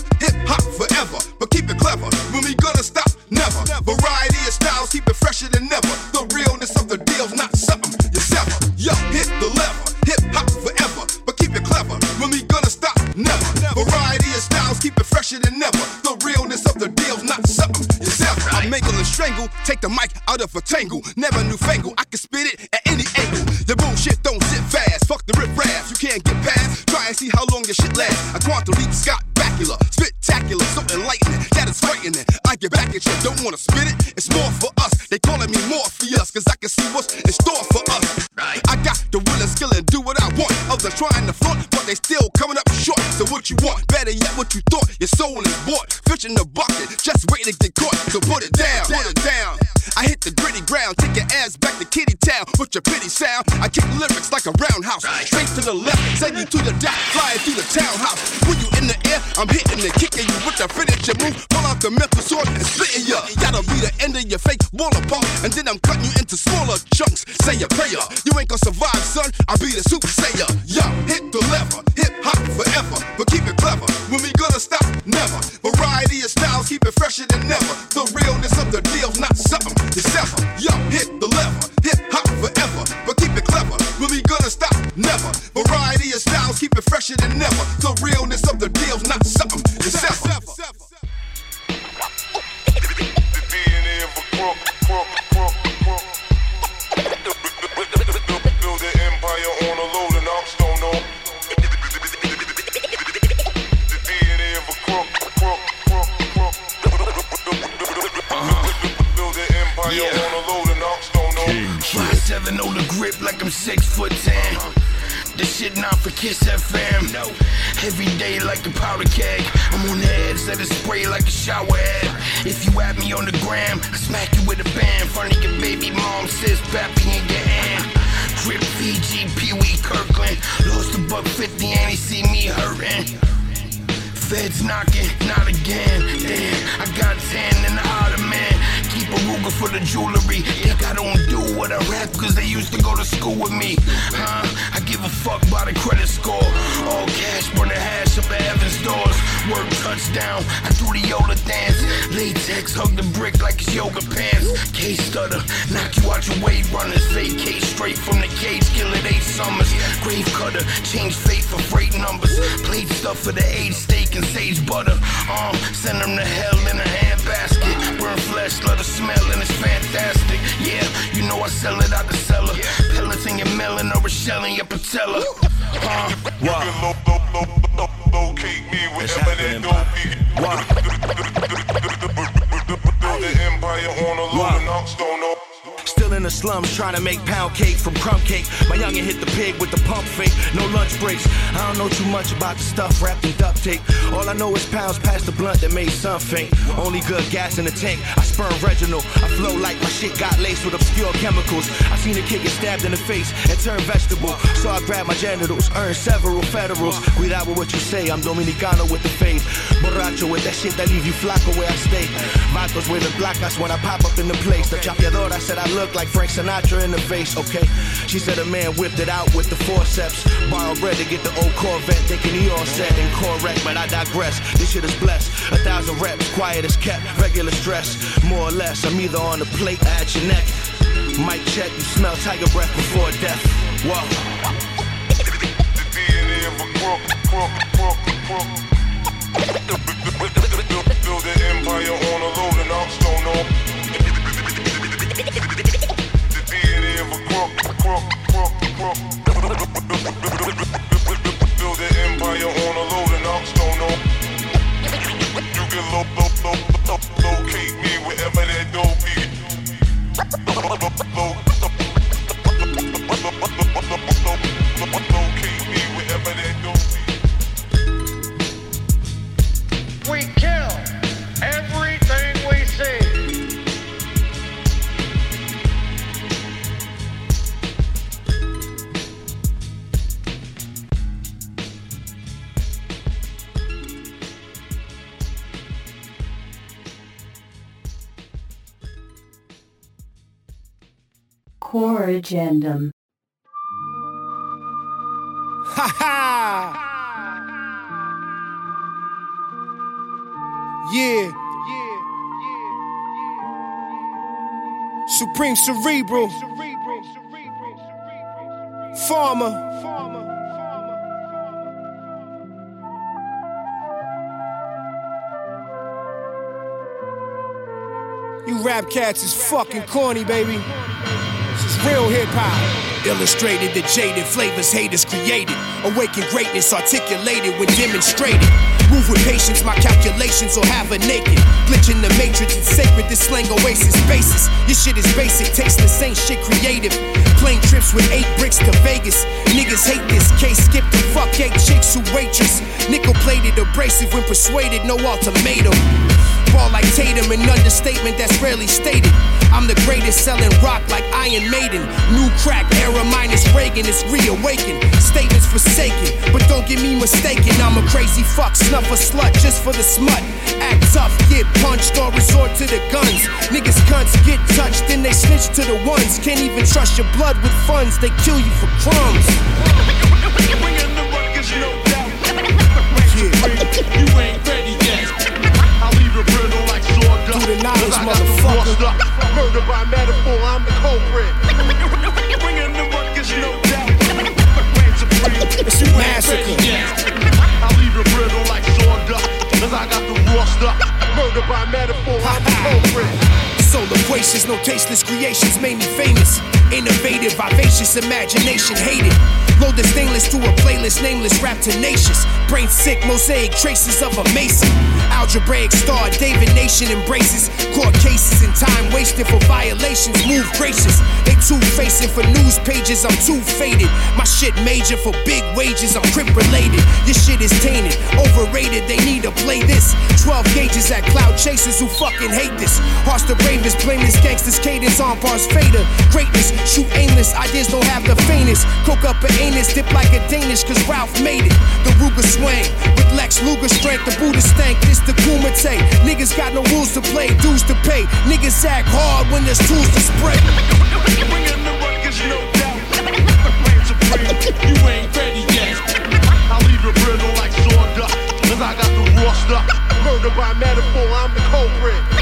you ain't gonna survive, son. I'll be the super sayer.
Latex, hug the brick like it's yoga pants. Case stutter, knock you out your way runners. Vacate straight from the cage, kill it eight summers. Grave cutter, change fate for freight numbers. Plate stuff for the age steak and sage butter. Um, send them to hell in a handbasket. Burn flesh, let it smell, and it's fantastic. Yeah, you know I sell it out the cellar. Pellets in your melon or a shell in your patella.
Huh? Locate me wherever that dope be. Build an empire on a load and don't know.
In the slums trying to make pound cake from crumb cake. My youngin' hit the pig with the pump fake. No lunch breaks. I don't know too much about the stuff wrapped in duct tape. All I know is pounds past the blunt that made some faint. Only good gas in the tank. I spurn Reginald. I flow like my shit got laced with obscure chemicals. I seen a kid get stabbed in the face and turn vegetable. So I grabbed my genitals, earned several federals. Cuidado with what you say. I'm Dominicano with the fade. Borracho with that shit that leave you flaco where I stay. Vatos with the placas when I pop up in the place. The chapeadora said I look like Frank Sinatra in the face, okay? She said a man whipped it out with the forceps. Borrowed bread to get the old Corvette, thinking he all set and correct, but I digress. This shit is blessed. A thousand reps, quiet as kept, regular stress. More or less, I'm either on the plate or at your neck. Mic check, you smell tiger breath before death. Whoa.
DNA of a. Build an empire on a. You can lo lo lo lo locate me wherever that dope be.
Horror Agendum.
Ha ha! Yeah. Supreme Cerebral. Farmer. You rap cats is fucking corny, baby. Real hip hop. Illustrated the jaded flavors haters created. Awaken greatness articulated when demonstrated. Move with patience, my calculations will have a naked. Glitch in the matrix, it's sacred, this slang oasis basis. Your shit is basic, tasteless, ain't shit creative. Plane trips with eight bricks to Vegas. Niggas hate this case, skip the fuck eight chicks who waitress. Nickel plated, abrasive when persuaded, no ultimatum. Ball like Tatum, an understatement that's rarely stated. I'm the greatest selling rock like Iron Maiden. New crack era minus Reagan is reawakened. Statements forsaken, but don't get me mistaken. I'm a crazy fuck, snuff a slut just for the smut. Act tough, get punched or resort to the guns. Niggas cunts get touched, then they snitch to the ones. Can't even trust your blood with funds, they kill you for crumbs.
You ain't ready
the knowledge,
Cause I got the
motherfucker.
Murder by metaphor, I'm the culprit. Bringing the ruckus, no doubt.
It's a massacre.
ready. I leave it brittle like sawdust. Cause I got the rust up. Murder by metaphor, I'm the culprit.
So loquacious, no tasteless creations made me famous. Innovative, vivacious, imagination hated. Load the stainless to a playlist nameless, rap tenacious. Brain sick, mosaic traces of a mason. Algebraic star, David Nation embraces. Court cases and time wasted for violations. Move gracious. They two facing for news pages, I'm too faded. My shit major for big wages, I'm crip related. Your shit is tainted, overrated, they need to play this. 12 gauges at cloud chasers who fucking hate this. Hearts the bravest, blameless gangsters, cadence on bars fader. Greatness, shoot aimless, ideas don't have the faintest. Coke up an anus, dip like a Danish, cause Ralph made it. The Ruger swang, with Lex Luger strength, the Buddha stank, this the Kumite. Niggas got no rules to play, dues to pay. Niggas act hard when there's tools to spray.
Bringing the ruckus, no doubt. Reign supreme. You ain't ready yet. I leave it brittle like sawdust. Cause I got the rust up. Murder by metaphor, I'm the culprit.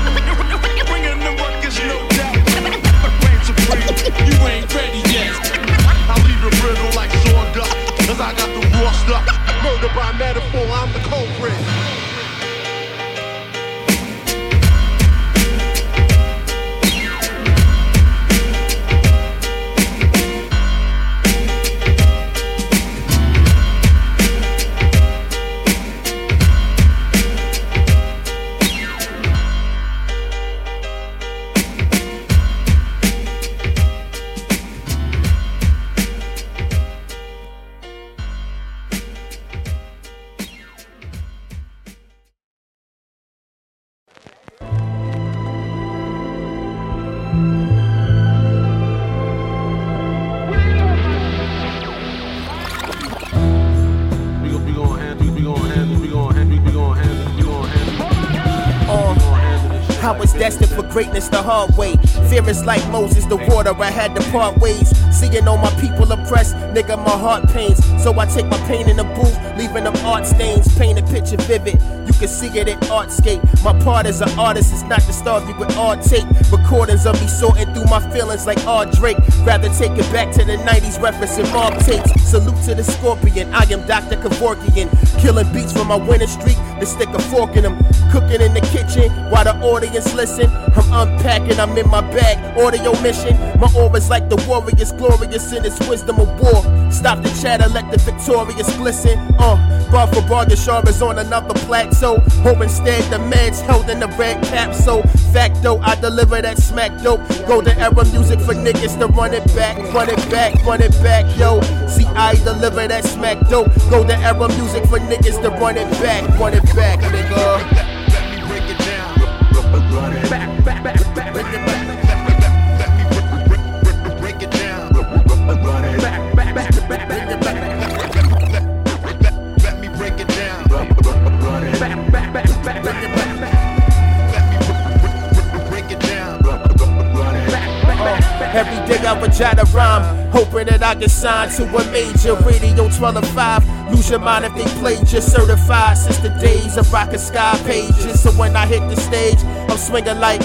Nigga, my heart pains. So I take my pain in the booth, leaving them art stains. Paint a picture vivid, you can see it at Artscape. My part as an artist is not to starve you with art tape. Recordings of me sorting through my feelings like R. Drake. Rather take it back to the 90s, referencing mob tapes. Salute to the scorpion, I am Dr. Kevorkian. Killing beats from my winning streak, to stick a fork in them. Cooking in the kitchen while the audience listen. Unpacking, I'm in my bag. Audio mission, my aura's like the warrior's glorious in its wisdom of war. Stop the chatter, let the victorious glisten. Uh, bar for bar, the is on another plateau. Home instead, the man's held in the red capsule. Facto, I deliver that smack dope. Golden era music for niggas to run it back, run it back, run it back, yo. See, I deliver that smack dope. Golden era music for niggas to run it back, run it back, nigga. Every day I would jot a rhyme, hoping that I get signed to a major radio 12 to 5. Lose your mind if they played you certified since the days of rockin' sky pages. So when I hit the stage, I'm swinging like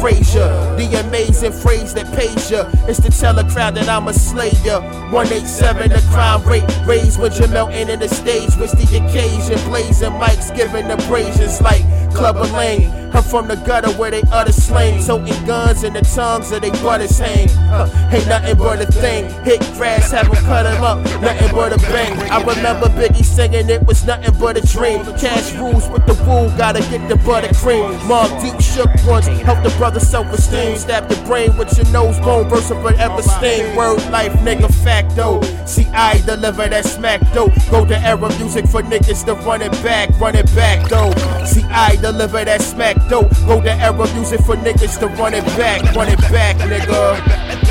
Frazier, the amazing phrase that pays ya. It's to tell a crowd that I'm a slayer. 187, the crime rate raised when you're melting in the stage. With the occasion, blazing mics, giving abrasions like Clubber Lang. I'm from the gutter where they utter slang, toting guns in the tongues of they butters hang. Uh, ain't nothing but a thing. Hit grass, have them cut 'em up, nothing but a bang. I remember Biggie singing it was nothing but a dream. Cash rules with the wool, gotta get the buttercream. Mark deep shook once, help the brother self-esteem. Stab the brain with your nose bone, of forever sting. Word life, nigga, facto. See, I deliver that smack though. Go to era music for niggas to run it back, run it back though. See, I deliver that smack though. Go to era music for niggas to run it back, run it back, nigga.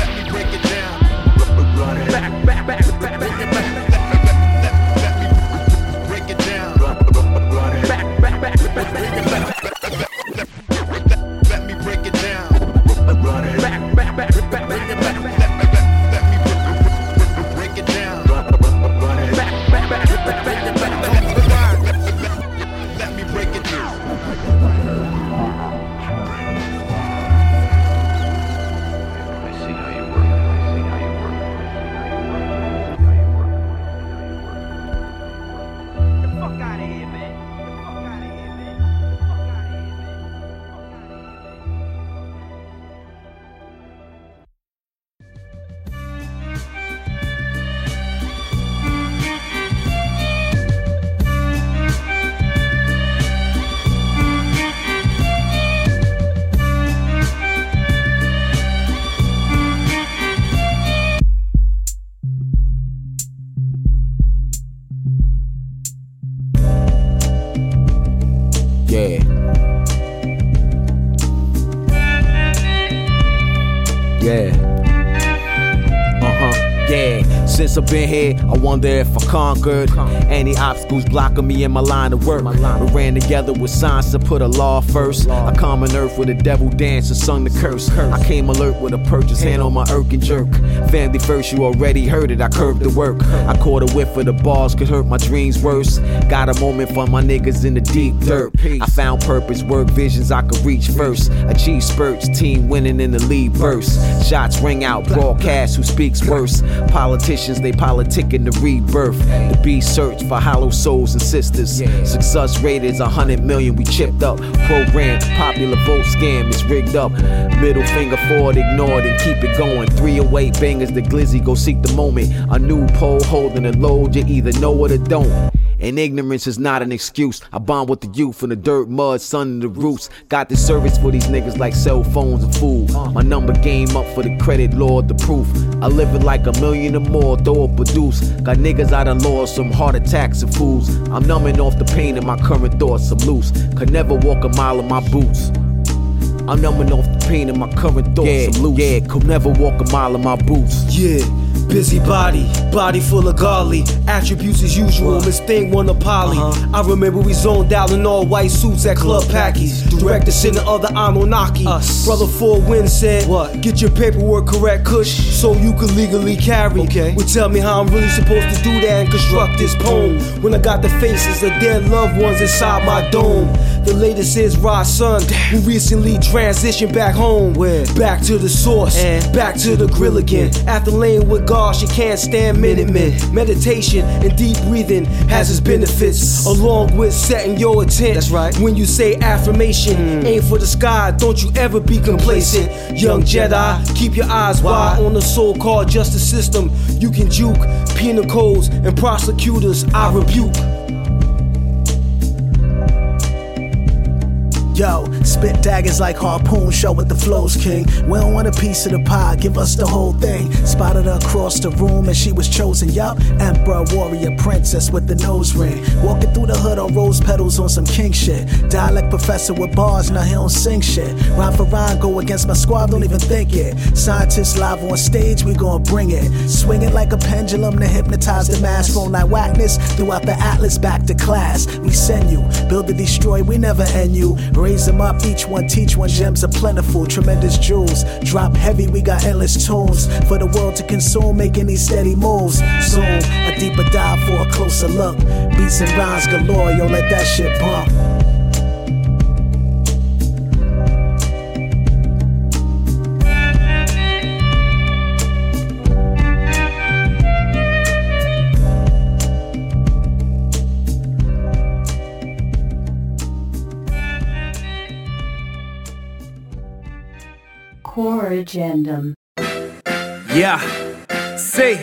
Since I've been here, I wonder if I conquered any obstacles blocking me in my line of work. We ran together with science to put a law first. I come on earth with a devil dance and sung the curse. I came alert with a purchase, hand on my irk and jerk. Family first, you already heard it. I curved the work. I caught a whiff of the bars, could hurt my dreams worse. Got a moment for my niggas in the deep dirt. I found purpose, work visions I could reach first. Achieve spurts, team winning in the lead burst. Shots ring out, broadcast who speaks worse. Politicians, they politicking the rebirth. The beast search for hollow souls and sisters. Success rate is a hundred million, we chipped up. Program, popular vote scam is rigged up. Middle finger forward, ignored and keep it going. Three oh away bangers, the glizzy, go seek the moment. A new pole holding a load, you either know it or don't. And ignorance is not an excuse. I bond with the youth in the dirt, mud, sun, and the roots. Got the service for these niggas like cell phones and food. My number game up for the credit, Lord, the proof. I live it like a million or more, though it produce. Got niggas out of law, some heart attacks and fools. I'm numbing off the pain in my current thoughts, I'm loose. Could never walk a mile in my boots. I'm numbing off the pain in my current thoughts,
Yeah,
I'm loose. Yeah, could never walk a mile in my boots.
Yeah, busy body, body full of godly attributes as usual. Miss Thing won a poly. Uh-huh. I remember we zoned out in all white suits at Club Packies. Director sent the other Anunnaki. Brother Four Wind said, "What? Get your paperwork correct, Kush, so you can legally carry." Okay. Well, tell me how I'm really supposed to do that and construct this poem when I got the faces of dead loved ones inside my dome. The latest is Rod Son, who recently transitioned back home. Where? Back to the source, and back to the grill again. After laying with God, she can't stand Minutemen. Meditation and deep breathing has its benefits, along with setting your intent. That's right. When you say affirmation, mm. aim for the sky, don't you ever be complacent. Young Jedi, keep your eyes wide on the so-called justice system. You can juke penal codes and prosecutors. I rebuke.
Yo, spit daggers like harpoon, show with the flows, king. We don't want a piece of the pie, give us the whole thing. Spotted her across the room and she was chosen, yup. Emperor, warrior, princess with the nose ring. Walking through the hood on rose petals on some king shit. Dialect professor with bars, now he don't sing shit. Rhyme for rhyme, go against my squad, don't even think it. Scientists live on stage, we gon' bring it. Swinging like a pendulum to hypnotize the mass. Phone like whackness throughout the atlas, back to class. We send you, build to destroy, we never end you. Raise them up, each one teach one. Gems are plentiful, tremendous jewels. Drop heavy, we got endless tunes for the world to consume, making these steady moves. Soon, a deeper dive for a closer look. Beats and rhymes galore, yo, let that shit pump.
Core Agendum.
Yeah. See.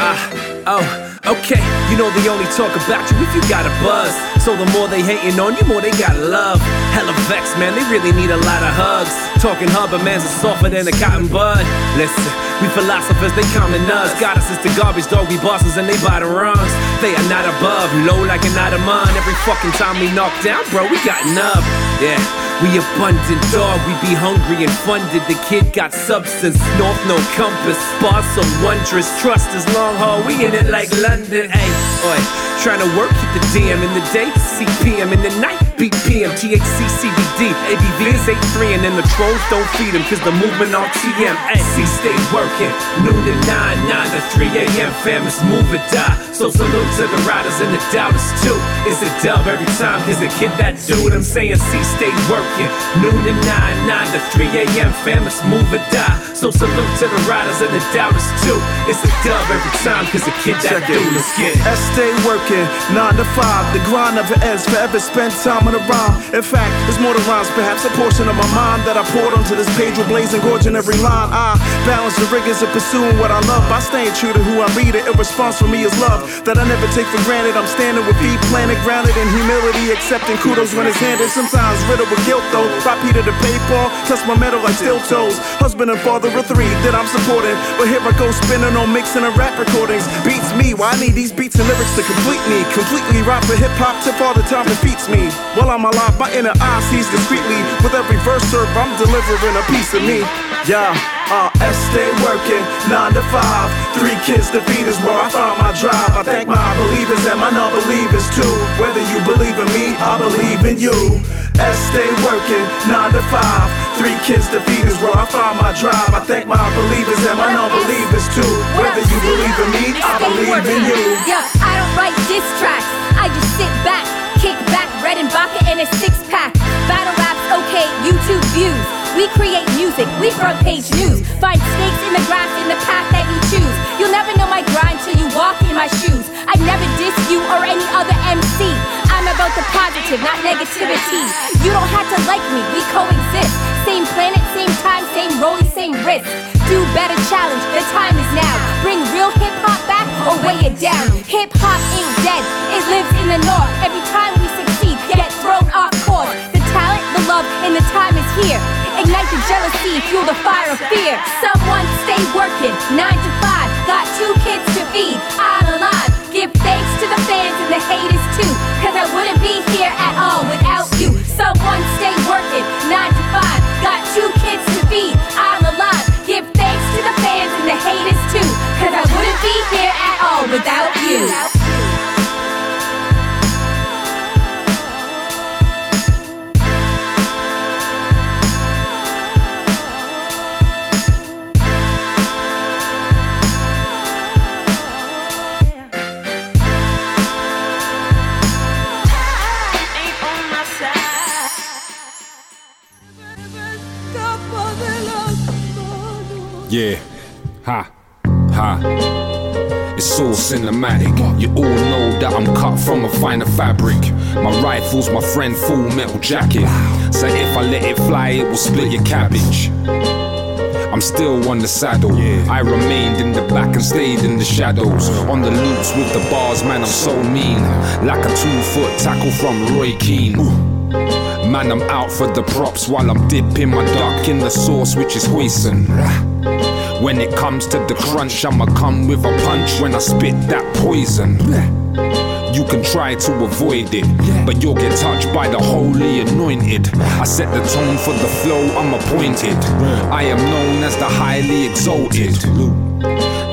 Ah. oh. Okay. You know they only talk about you if you got a buzz. So the more they hating on you, more they got love. Hella vex, man. They really need a lot of hugs. Talking hubba man's is softer than a cotton bud. Listen, we philosophers, they common us. As the garbage dog, we bosses and they buy the runs. They are not above, low like an Ottoman. Every fucking time we knock down, bro, we got up. Yeah. We abundant dog, we be hungry and funded. The kid got substance, north no compass. Bars so wondrous, trust is long haul. We in it like London, ay, oi. Trying to work hit the DM in the day, CPM in the night, BPM, THC, CBD, ABV is 83, and then the trolls don't feed them, cause the movement on TM. Ay, C stay working, noon to 9, 9 to 3 a.m. Fam, it's move or die. So salute to the riders and the doubters too. It's a dub every time, cause the kid that do dude, I'm saying C stay working, noon to 9, 9 to 3 a.m. Fam, it's move or die. So salute to the riders and the doubters too. It's a dub every time, cause the kid that dude, let's get it.
I stay working, nine to five. The grind never ends, forever spend time on the rhyme. In fact, there's more to rhymes, perhaps a portion of my mind that I poured onto this page will blaze and gorge in every line. I balance the rigors of pursuing what I love by staying true to who I read it. A response for me is love that I never take for granted. I'm standing with feet planted, grounded in humility, accepting kudos when it's handed. Sometimes riddled with guilt though. Rock Peter to pay Paul, touch my metal like steel toes. Husband and father of three that I'm supporting, but here I go spinning on mixing and rap recordings. Beats me, why I need these beats and lyrics to complete me. Completely rap for hip hop, tip all the time defeats me. While I'm alive, my inner eye sees discreetly. With every verse serve, I'm delivering a piece of me. Yeah, uh, S stay working, nine to five. Three kids to feed is where I find my drive. I thank my believers and my non-believers too. Whether you believe in me, I believe in you. S stay working, nine to five. Three kids to feed is where I find my drive. I thank my believers and my non-believers too. Whether you believe in me, I believe in you.
Yeah, I don't write diss tracks. I just sit back, red and vodka in a six pack. Battle raps, okay, YouTube views. We create music, we front page news. Find snakes in the grass in the path that you choose. You'll never know my grind till you walk in my shoes. I never diss you or any other MC. I'm about the positive, not negativity. You don't have to like me, we coexist. Same planet, same time, same rolling, same risk. Do better challenge, the time is now. Bring real hip hop back or weigh it down. Hip hop ain't dead, it lives in the north. Every time we succeed, thrown off course. The talent, the love, and the time is here. Ignite the jealousy, fuel the fire of fear. Someone stay working, nine to five. Got two kids to feed, I'm alive. Give thanks to the fans and the haters too. Cause I wouldn't be here at all without you. Someone stay working, nine to five. Got two kids to feed, I'm alive. Give thanks to the fans and the haters too. Cause I wouldn't be here at all without you.
Yeah, ha, ha. It's all cinematic. You all know that I'm cut from a finer fabric. My rifle's my friend, full metal jacket. So if I let it fly, it will split your cabbage. I'm still on the saddle. I remained in the back and stayed in the shadows. On the loops with the bars, man, I'm so mean. Like a two foot tackle from Roy Keane. Man, I'm out for the props while I'm dipping my duck in the sauce, which is hoisin'. When it comes to the crunch, I'ma come with a punch when I spit that poison. You can try to avoid it, but you'll get touched by the holy anointed. I set the tone for the flow, I'm appointed. I am known as the highly exalted.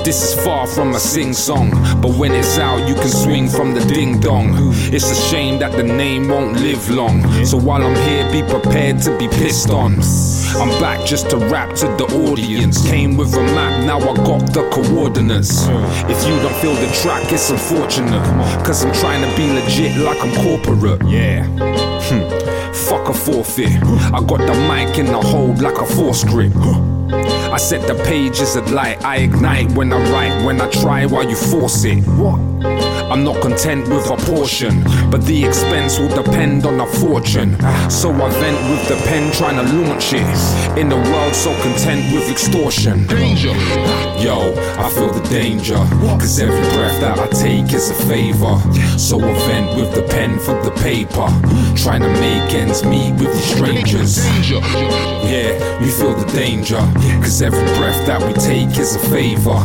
This is far from a sing song, but when it's out, you can swing from the ding dong. It's a shame that the name won't live long. So while I'm here, be prepared to be pissed on. I'm back just to rap to the audience. Came with a map, now I got the coordinates. If you don't feel the track, it's unfortunate. Cause I'm trying to be legit like I'm corporate. Yeah. Hmm. Fuck a forfeit. I got the mic in the hold like a force grip. I set the pages at light. I ignite when I write, when I try while you force it. What? I'm not content with a portion, but the expense will depend on a fortune. So I vent with the pen trying to launch it. In the world so content with extortion.
Danger.
Yo, I feel the danger. Cause every breath that I take is a favor. So I vent with the pen for the paper. Trying to make ends meet with these strangers. Yeah, we feel the danger. Cause every breath that we take is a favor.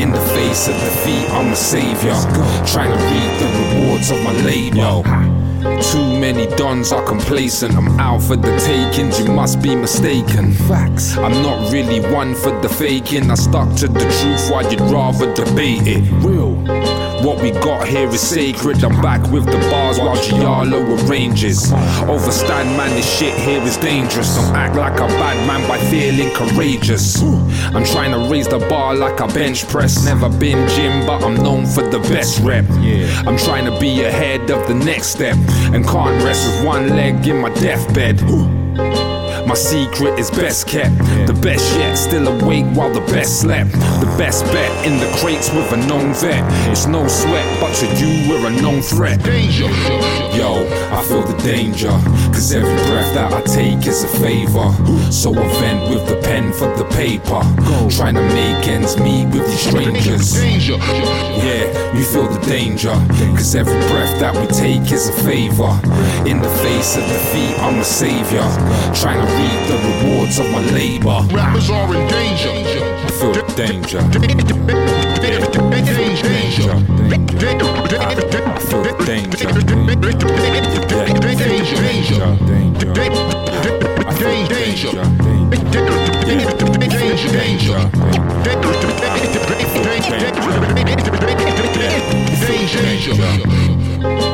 In the face of defeat, I'm a savior. Trying to reap the rewards of my labor. Too many dons are complacent. I'm out for the takings, you must be mistaken. Facts. I'm not really one for the faking. I stuck to the truth while you'd rather debate it. Real. What we got here is sacred. I'm back with the bars while Giallo arranges. Overstand, man, this shit here is dangerous. Don't act like a bad man by feeling courageous. I'm trying to raise the bar like a bench press. Never been gym, but I'm known for the best rep. I'm trying to be ahead of the next step and can't rest with one leg in my deathbed. My secret is best kept. The best yet, still awake while the best slept. The best bet in the crates with a known vet. It's no sweat, but to you, we're a known threat.
Danger.
Yo, I feel the danger. Cause every breath that I take is a favor. So I vent with the pen for the paper. Trying to make ends meet with these strangers.
Danger.
Yeah, you feel the danger. Cause every breath that we take is a favor. In the face of defeat, I'm a savior. Trying to reap the rewards of my labor.
Rappers are in danger.
I feel the danger.
Danger.
I feel the danger.
Danger.
Danger. I feel the danger.
Danger. Danger. Danger.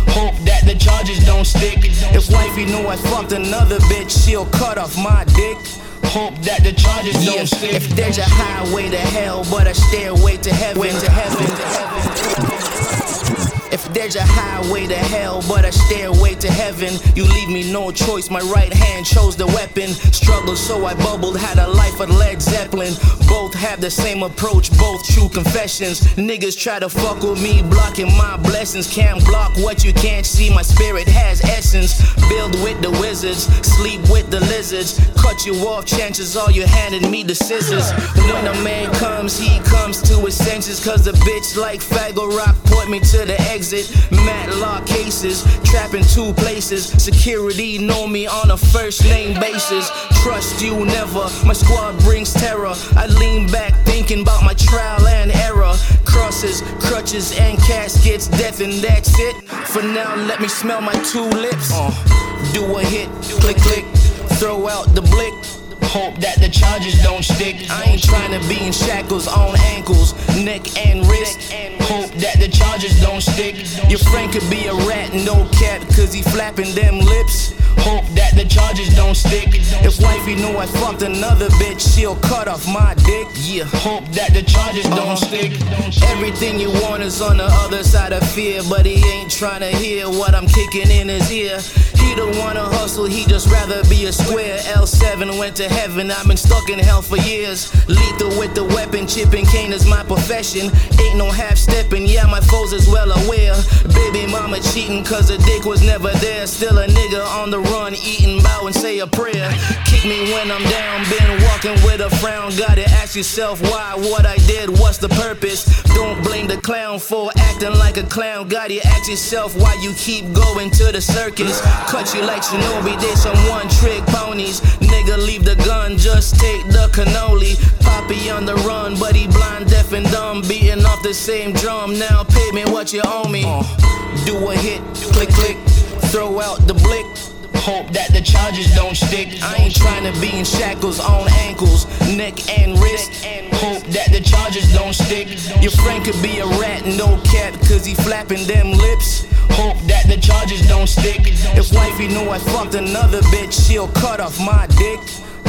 Hope that the charges don't stick. If wifey knew I fucked another bitch, she'll cut off my dick. Hope that the charges don't stick. If there's a highway to hell, but a stairway to heaven, to heaven, to heaven. There's a highway to hell, but a stairway to heaven, you leave me no choice. My right hand chose the weapon. Struggled, so I bubbled, had a life of Led Zeppelin. Both have the same approach, both true confessions. Niggas try to fuck with me, blocking my blessings. Can't block what you can't see. My spirit has essence. Build with the wizards, sleep with the lizards. Cut you off, chances are you handed me the scissors. When a man comes, he comes to his senses. Cause a bitch like Fraggle Rock point me to the exit. Matlock cases, trapping two places. Security know me on a first name basis. Trust you never, my squad brings terror. I lean back thinking about my trial and error. Crosses, crutches, and caskets, death, and that's it. For now, let me smell my two lips. Uh, do a hit, click, click, throw out the blick. Hope that the charges don't stick. I ain't trying to be in shackles on ankles, neck and wrist. Hope that the charges don't stick. Your friend could be a rat, no cap, cause he flapping them lips. Hope that the charges don't stick. If wifey knew I fucked another bitch, she'll cut off my dick. Yeah, hope that the charges don't uh-huh. stick. Everything you want is on the other side of fear, but he ain't trying to hear what I'm kicking in his ear. He don't wanna hustle, he just rather be a square. L7 went to heaven, I've been stuck in hell for years. Lethal with the weapon, chipping cane is my profession. Ain't no half stepping, yeah, my foes is well aware. Baby mama cheating, cause the dick was never there. Still a nigga on the run, eating, bow and say a prayer. Kick me when I'm down, been walking with a frown. Gotta ask yourself why, what I did, what's the purpose? Don't blame the clown for acting like a clown. Gotta ask yourself why you keep going to the circus. Cut you like Shinobi, did some one trick ponies. Nigga, leave the gun, just take the cannoli. Poppy on the run, but he blind, deaf, and dumb. Beating off the same drum. Now pay me what you owe me. Uh. Do a hit, click, click. Throw out the blick. Hope that the charges don't stick. I ain't trying to be in shackles on ankles, neck and wrist. Hope that the charges don't stick. Your friend could be a rat, no cap, cause he flapping them lips. Hope that the charges don't stick. If wifey knew I fucked another bitch, she'll cut off my dick.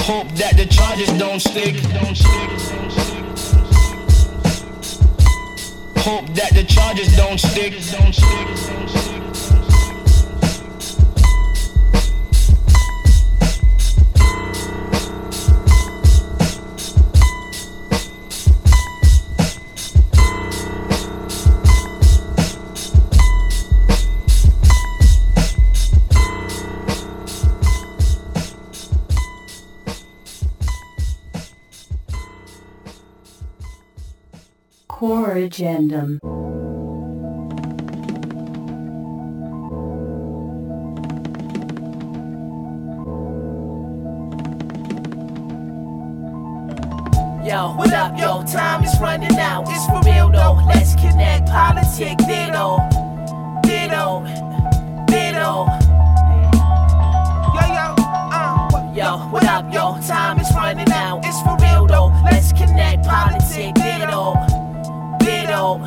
Hope that the charges don't stick. Hope that the charges don't stick. Don't stick.
Core Agendum.
Yo, what up, yo? Time is running out. It's for real though. Let's connect. Politic, ditto. Ditto. Ditto. Yo, yo, uh. Yo, what up, yo? Time is running out. It's for real though. Let's connect. Politic, ditto. Ditto.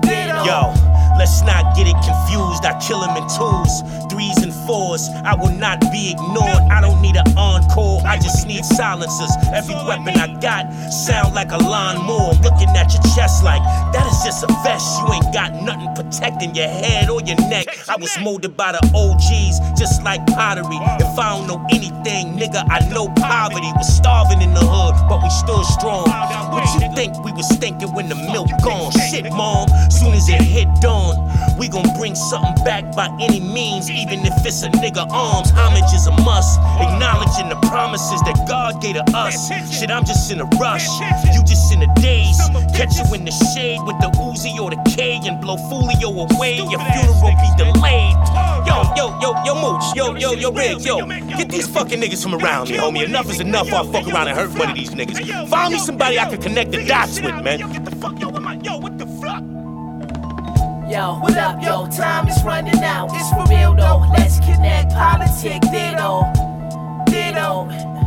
Ditto.
Yo, let's not get it confused. I kill him in twos, threes and fours. I will not be ignored. I don't need an encore. I just need silencers. Every weapon I got sound like a lawnmower. Looking at your chest like that is just a vest. You ain't got nothing protecting your head or your neck. I was molded by the OGs, just like pottery. If I don't know anything, nigga, I know poverty. Was starving in the hood, but we stood strong. What you think we was thinking when the milk gone? Shit, mom. Soon as it hit dawn, we gon' bring something back by any means, even if it's a nigga arms. Homage is a must. Acknowledging the promises that God gave to us. Shit, I'm just in a rush. You just in a daze. Catch you in the shade with the Uzi or the K and blow Folio away. Your funeral be delayed. Yo, yo, yo, yo, Mooch. Yo, yo, yo, Rig. Yo, get these fucking niggas from around me, homie. Enough is enough. Or I'll fuck around and hurt one of these niggas. Find me somebody I can connect the dots with, man.
Yo, get the fuck yo, with my yo, what up, yo? Time is running out. It's for real though. Let's connect. Politic. Ditto. Ditto.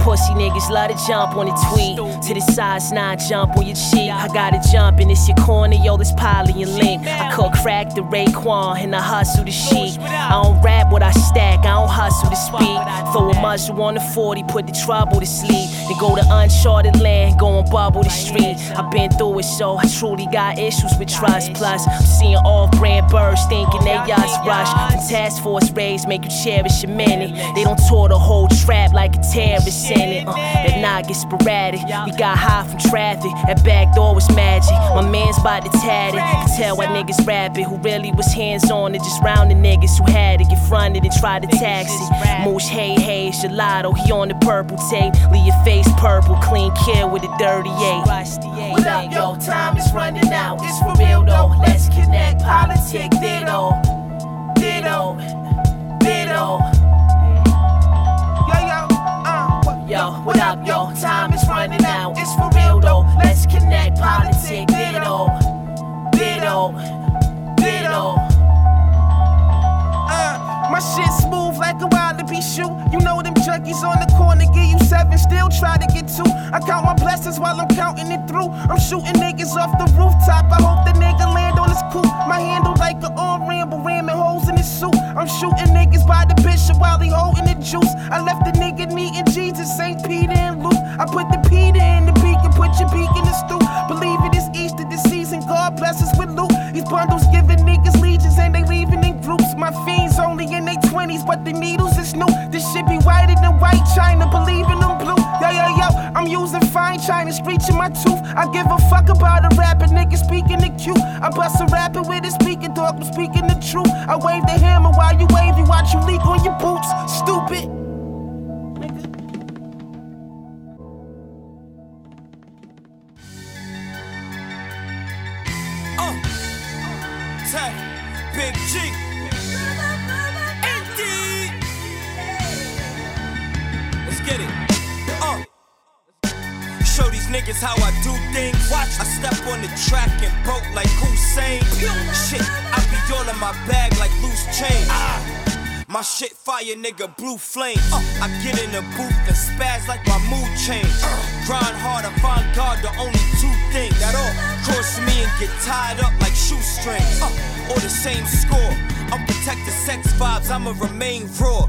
Pussy niggas love to jump on the tweet. To the size nine, jump on your cheek. I gotta jump and it's your corner, yo, this poly and link. I could crack the Raekwon and I hustle the sheet. I don't rap what I stack, I don't hustle to speak. Throw a muzzle on the 40, put the trouble to sleep. Then go to uncharted land, go and bubble the street. I've been through it, so I truly got issues with trust. Plus, I'm seeing off brand birds thinking they us rush. When task force raids make you cherish your minute. They don't tour the whole trap like a terrorist it. Uh, that sporadic. We got high from traffic. That back door was magic. My man's about to tat it. Can tell why niggas rapping who really was hands on and Just round the niggas who had to get fronted and try to tax it. Moosh, hey, hey, gelato. He on the purple tape. Leave your face purple. Clean kill with a dirty eight.
What up, yo? Time is running out. It's for real though. Let's connect. Politic, ditto. Ditto. Ditto. Yo, what up, yo? Time is running out. It's for real though. Let's connect. Politic, ditto. Ditto. Ditto.
Uh, my
shit smooth like a be shoe. You know them junkies on the corner give you seven, still try to get two. I count my blessings while I'm counting it through. I'm shooting niggas off the rooftop. I hope the nigga land on his. My handle like an on ramble, ramming holes in his suit. I'm shooting niggas by the bishop while he holding the juice. I left the nigga meeting Jesus, St. Peter and Luke. I put the Peter in the beacon, put your beak in the stew. Believe it is Easter this season, God bless us with loot. These bundles giving niggas legions and they leaving in groups. My fiends only in their 20s, but the needles is new. This shit be whiter than white china, believe in them blue. Yo, yo, yo, I'm using fine china, screeching my tooth. I give a fuck about a rapper, nigga speaking the cue. I bust a rapper with a speaking dog, I'm speaking the truth. I wave the hammer while you wave, you watch you leak on your boots. Stupid.
Step on the track and broke like Hussein. Shit, I be all in my bag like loose change. My shit fire, nigga, blue flame. Uh, I get in the booth and spaz like my mood change. Grind hard, I find God, the only two things that all cross me and get tied up like shoestrings. Uh, or the same score. Unprotected sex vibes, I'ma remain raw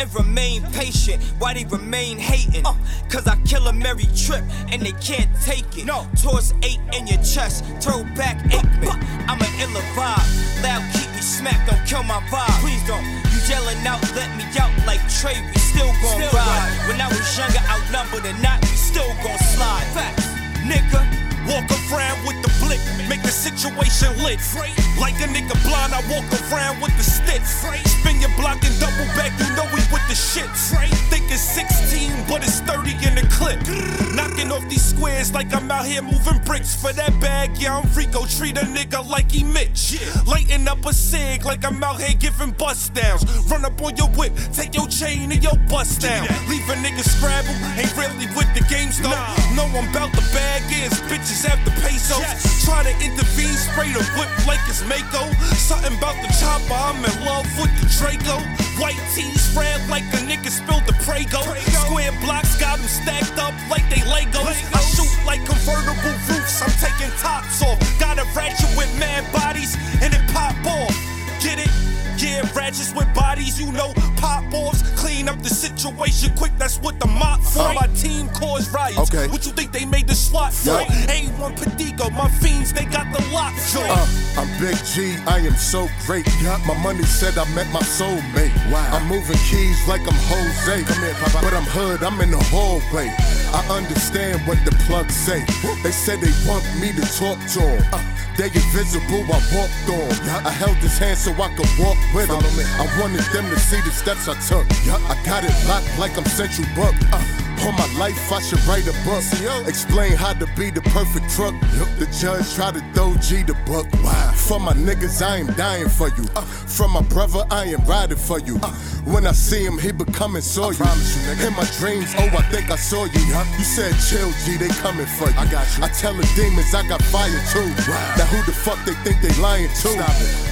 and remain patient. Why they remain hating? Uh, Cause I kill a merry trip and they can't take it. No, towards eight in your chest, throw back Aikman. I'm an illa vibe. Loud, keep me smacked, don't kill my vibe. Please don't. You yelling out, let me out like Trey, we still gon' ride.
ride.
When I was younger, outnumbered or not, we still gon' slide. Facts, nigga.
Walk around with the blick, make the situation lit. Like a nigga blind, I walk around with the stick. Spin your block and double back, you know we with the shit. Think it's 16, but it's 30 in the clip. Knocking off these squares like I'm out here moving bricks for that bag. Yeah, I'm Rico, treat a nigga like he Mitch. Lighting up a cig like I'm out here giving bust downs. Run up on your whip, take your chain and your bust down. Leave a nigga scrabble, ain't really with the game though. Know I'm about the bag is, bitches have the pesos. Try to intervene, spray the whip like it's Mako. Something about the chopper, I'm in love with the Draco. White tees red like a nigga spilled the Prego. Square blocks got them stacked up like they Legos. I shoot like convertible roofs, I'm taking tops off. Got a ratchet with mad bodies and it pop off. Ratchets with bodies, you know, pop offs. Clean up the situation quick, that's what the mop for.
Uh.
My team cause riots.
Okay.
What you think they made the slot for?
Yeah.
A1 Padigo, my fiends, they got the lock for.
Uh, I'm Big G, I am so great. My money said I met my soulmate. Wow. I'm moving keys like I'm Jose. Come here, Papa. But I'm hood, I'm in the hallway. I understand what the plugs say. They said they want me to talk to them. Uh, they invisible, I walked on. I held his hand so I could walk with him. I wanted them to see the steps I took. I got it locked like I'm Central Book. Uh, all my life, I should write a book. Explain how to be the perfect truck. The judge tried to throw G the book. For my niggas, I am dying for you. Uh, from my brother, I am riding for you. Uh, when I see him, he becoming saw you. In my dreams, oh, I think I saw you. You said chill, G, they coming for you. I got you. I tell the demons I got fire too. Now who the fuck they think they lying to?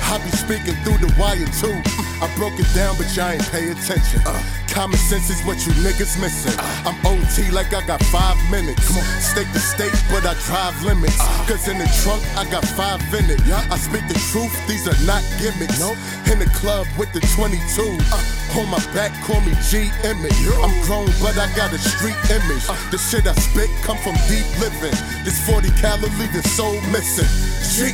I be speaking through the wire too. Mm, I broke it down, but y'all ain't pay attention. Uh, Common sense is what you niggas missing. Uh. I'm OT like I got five minutes. Come on, state to state, but I drive limits. Ah. Cause in the trunk, I got five in it. I speak the truth, these are not gimmicks. In the club with the 22. Ah. On my back, call me G image. I'm grown, but I got a street image. Ah. The shit I spit come from deep living. This 40 cal leave your soul missing. G.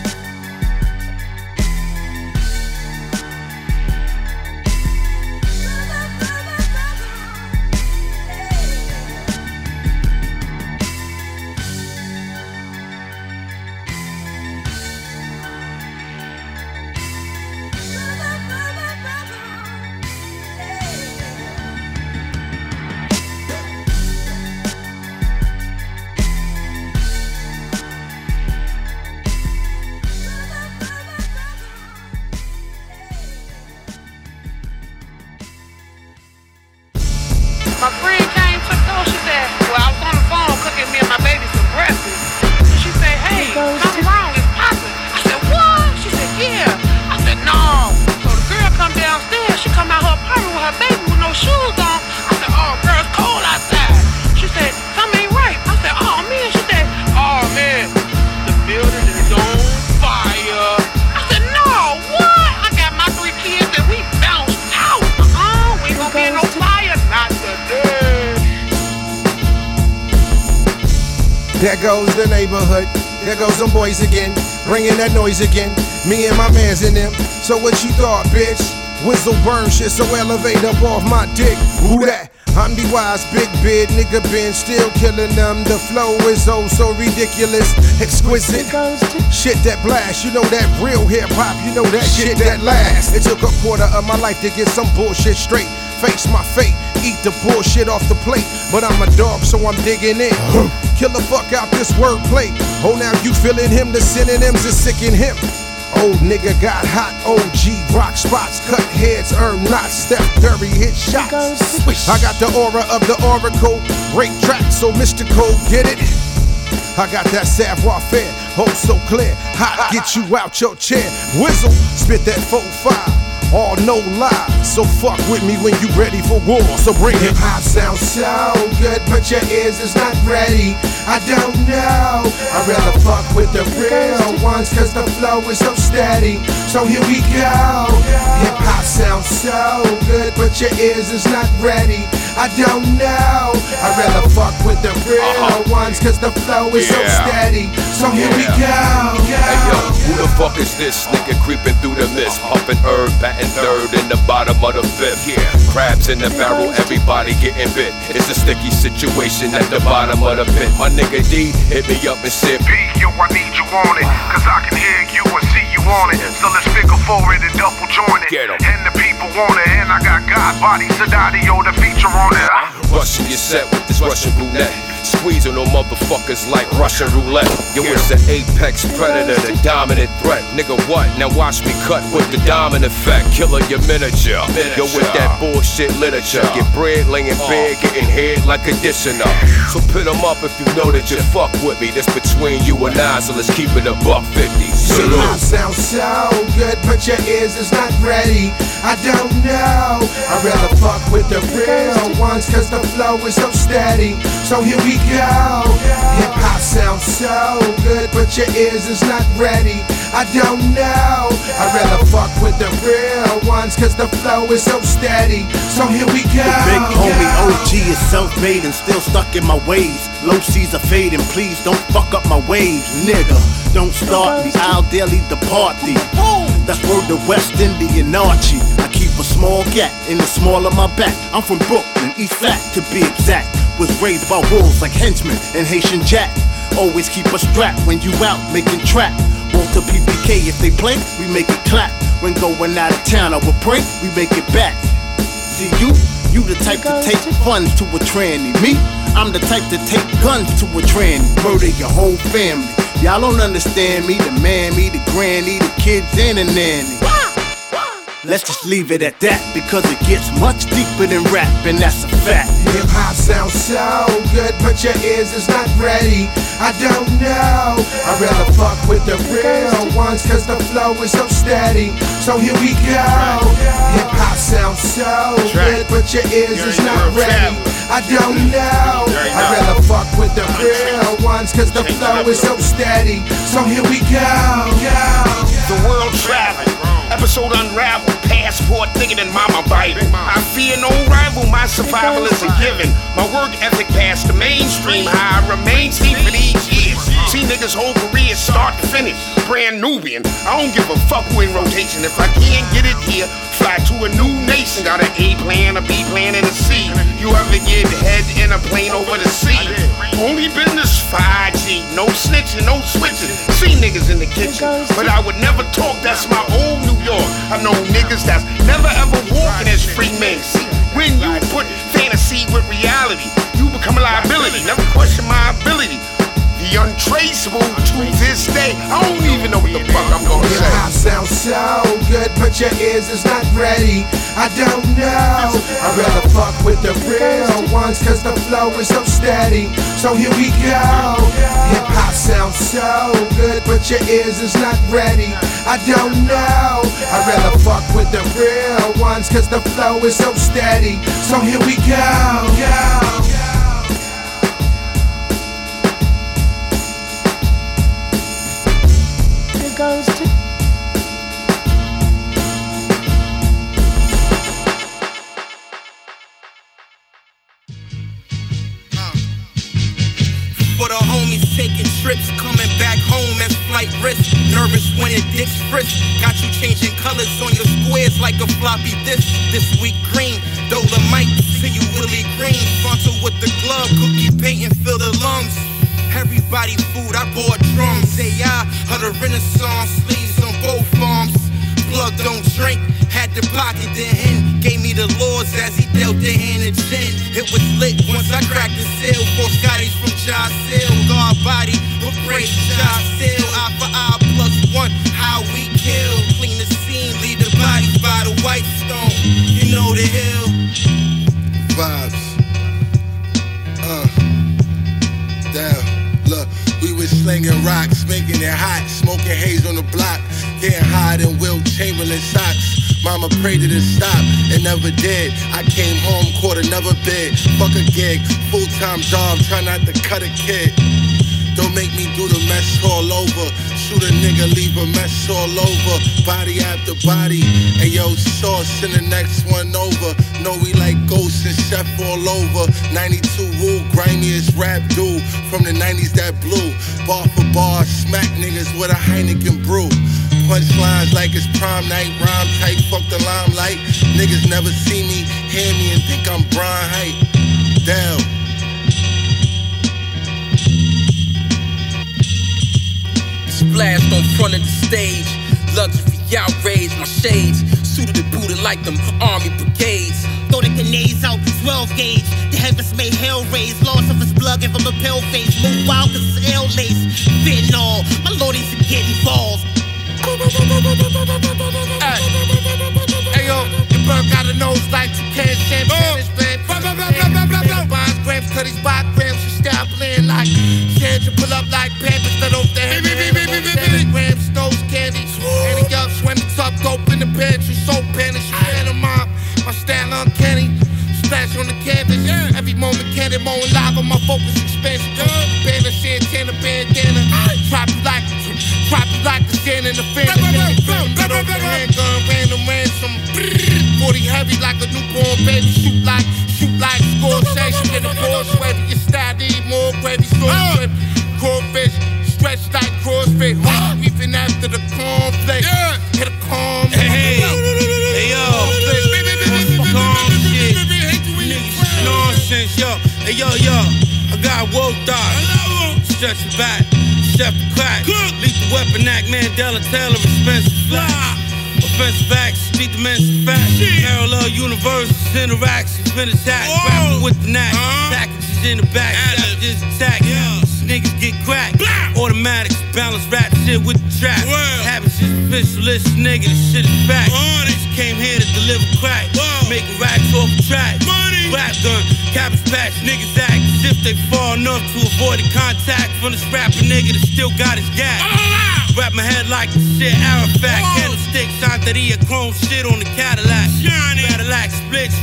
There goes them boys again, bringing that noise again. Me and my mans in them. So what you thought, bitch? Whistle burn shit, so elevate up off my dick. Who that? I'm the wise big bid nigga been still killing them. The flow is oh so ridiculous, exquisite. Shit that blast, you know that real hip hop, you know that shit that lasts. It took a quarter of my life to get some bullshit straight. Face my fate, eat the bullshit off the plate. But I'm a dog, so I'm digging in. Kill the fuck out this wordplay. Oh, now you feeling him, the synonyms is sick in him. Old nigga got hot, OG rock spots, cut heads, earn knots, Steph Curry hit shots. I got the aura of the oracle, break tracks so mystical, get it? I got that savoir faire, oh so clear, hot, get you out your chair. Whizzle, spit that 4-5. All no lie, so fuck with me when you ready for war. So bring it. hip hop sounds so good, but your ears is not ready. I don't know. I'd rather fuck with the real ones, cause the flow is so steady. So here we go. Hip hop sounds so good, but your ears is not ready. I don't know. I'd rather fuck with the real uh-huh. ones, cause the flow is so steady. So here we go.
Hey yo, who the fuck is this nigga creeping through the mist? Uh-huh. Pumping herb, batting third in the bottom of the fifth. Yeah, crabs in the barrel, everybody getting bit. It's a sticky situation at the bottom of the pit. My nigga D hit me up and said,
P, yo, I need you on it. Cause I can hear you and want it. So let's figure for it and double join it. And the people want it, and I got God body Sedadio to feature on it.
Russian, you set with this Russian roulette. Squeezing on motherfuckers like Russian roulette. Yo, it's the apex predator, the dominant threat. Nigga, what? Now watch me cut with the dominant effect. Killer your miniature. Yo, with that bullshit literature. Get bread, laying uh. bed, getting head like a dishonor. So put them up if you know that you fuck with me. That's between you and I, so let's keep it a buck
50. See,
I
sound so good, but your ears is not ready. I don't know. I'd rather fuck with the real ones, cause the flow is so steady. So here we go. Hip hop sounds so good, but your ears is not ready. I don't know. I'd rather fuck with the real ones, cause the flow is so steady. So here we go.
Big homie OG is self-made and still stuck in my ways. Low seas are fading, please don't fuck up my waves, nigga. Don't start me, I'll daily depart thee. That's word to West Indian Archie. I keep a small gap in the small of my back. I'm from Brooklyn, East Flat to be exact. Was raised by wolves like henchmen and Haitian Jack. Always keep a strap when you out making trap. Walther PPK, if they play, we make it clap. When going out of town, I will pray, we make it back. See you, you the type to take funds to a tranny. Me, I'm the type to take guns to a tranny. Murder your whole family. Y'all don't understand me, the mammy, the granny, the kids, and the nanny. Let's just leave it at that because it gets much deeper than rap, and that's a fact.
Hip hop sounds so good, but your ears is not ready. I don't know. I'd rather fuck with the real ones, cause the flow is so steady. So here we go. Hip hop sounds so good, but your ears is not ready. I don't know. I'd rather fuck with the real ones, cause the flow is so steady. So here we go.
The world travel. Episode unravel. Passport thicker than Mama Bible. I fear no rival. My survival is a given. My work ethic past the mainstream. How I remain steep for these years. See niggas' whole career start to finish. Brand Nubian. I don't give a fuck who in rotation. If I can't get it here, fly to a new nation. Got an A plan, a B plan, and a C. You ever get head in a plane over the sea? Only business 5G. No snitching, no switching. See niggas in the kitchen. But I would never talk. That's my old New York. I know niggas that's never ever walking as free men. See, when you put fantasy with reality, you become a liability. Never question my ability. Untraceable to this day. I don't even know what the fuck I'm gonna
Hip hop
say.
sounds so good, but your ears is not ready. I don't know. I'd rather fuck with the real ones, cause the flow is so steady. So here we go. Hip hop I sound so good, but your ears is not ready. I don't know. I'd rather fuck with the real ones, cause the flow is so steady. So here we go. go.
Goes to
For the homies taking trips, coming back home as flight risk. Nervous when it dicks frisk. Got you changing colors on your squares like a floppy disk. This week green, Dolomite, see you Willie Green. Frontal with the glove, cookie paint and fill the lungs. Everybody food, I bought drums. AI, of the Renaissance, sleeves on both arms. Blood don't drink, had the pocket the hen. Gave me the lords as he dealt the hand of gin. It was lit once I cracked the seal. Four Scotties from Josh Seal. Guard body, but praise Josh Seal. Eye for eye plus one, how we kill. Clean the scene, leave the bodies by the white stone. You know the hill.
vibes. Slinging rocks, making it hot, smoking haze on the block, getting high in Wilt Chamberlain socks. Mama prayed it to stop, and never did. I came home, caught another bid. Fuck a gig, full time job, try not to cut a kid. Don't make me do the mess all over. Shoot a nigga, leave a mess all over. Body after body. And yo, sauce in the next one over. Know we like ghosts and chef all over. 92 rule, grimiest rap dude. From the 90s that blew. Bar for bar, smack niggas with a Heineken brew. Punchlines like it's prom night, rhyme tight, fuck the limelight. Niggas never see me, hear me, and think I'm Brian Height. Down.
Splashed on front of the stage. Luxury outrage, my shades. Suited and booted like them army brigades.
Throw the grenades out, 12 gauge. The heavens made hell raise. Loss of his blood, give him a pale face. Move wild, cause it's L lace. Fitting all, my lordies are getting balls.
Hey, jail. You burp out a nose like you can't stand finish plan. Bob grams, cut these bob grams. You stop playing like Sandra pull up like Pampers let off the head. Grams, nose candy. Ending up swimming up, dope in the pantry, You so panic, you ran them up. My style uncanny. Splash on the canvas. Every moment, candy mowing live on my focus expansion. Banner, Santana, bandana drop you like the stand in the fan. Got off the handgun, random ransom. 40 heavy like a newborn baby, shoot like, shoot like Scorsese. Get a Porsche, whether your style need more gravy, sauce, uh. Crawfish, stretched like CrossFit. Hot beefing after the cornflakes. Hit a corn.
Hey, hey, yo. Calm shit. Nonsense, yo. Hey, yo, yo. I got woke dog. Stretch it back. Chef the crack. Lethal weapon act, Mandela Taylor, expensive fly. Offensive acts, street dimension facts. Parallel universes, interactions, been attacked. Rapping with the knack. Packages in the back. Just attack. These Niggas get cracked. Automatics, balance rap shit with the trap. Habits is official, this nigga, this shit is fact. Just came here to deliver crack. Making racks off the track. Rap gun, cabbage patch, niggas act as if they far enough to avoid the contact from this rapper nigga that still got his gas. Wrap my head like the shit Arafat. Candlestick, Santeria, chrome shit on the Cadillac. Cadillac splits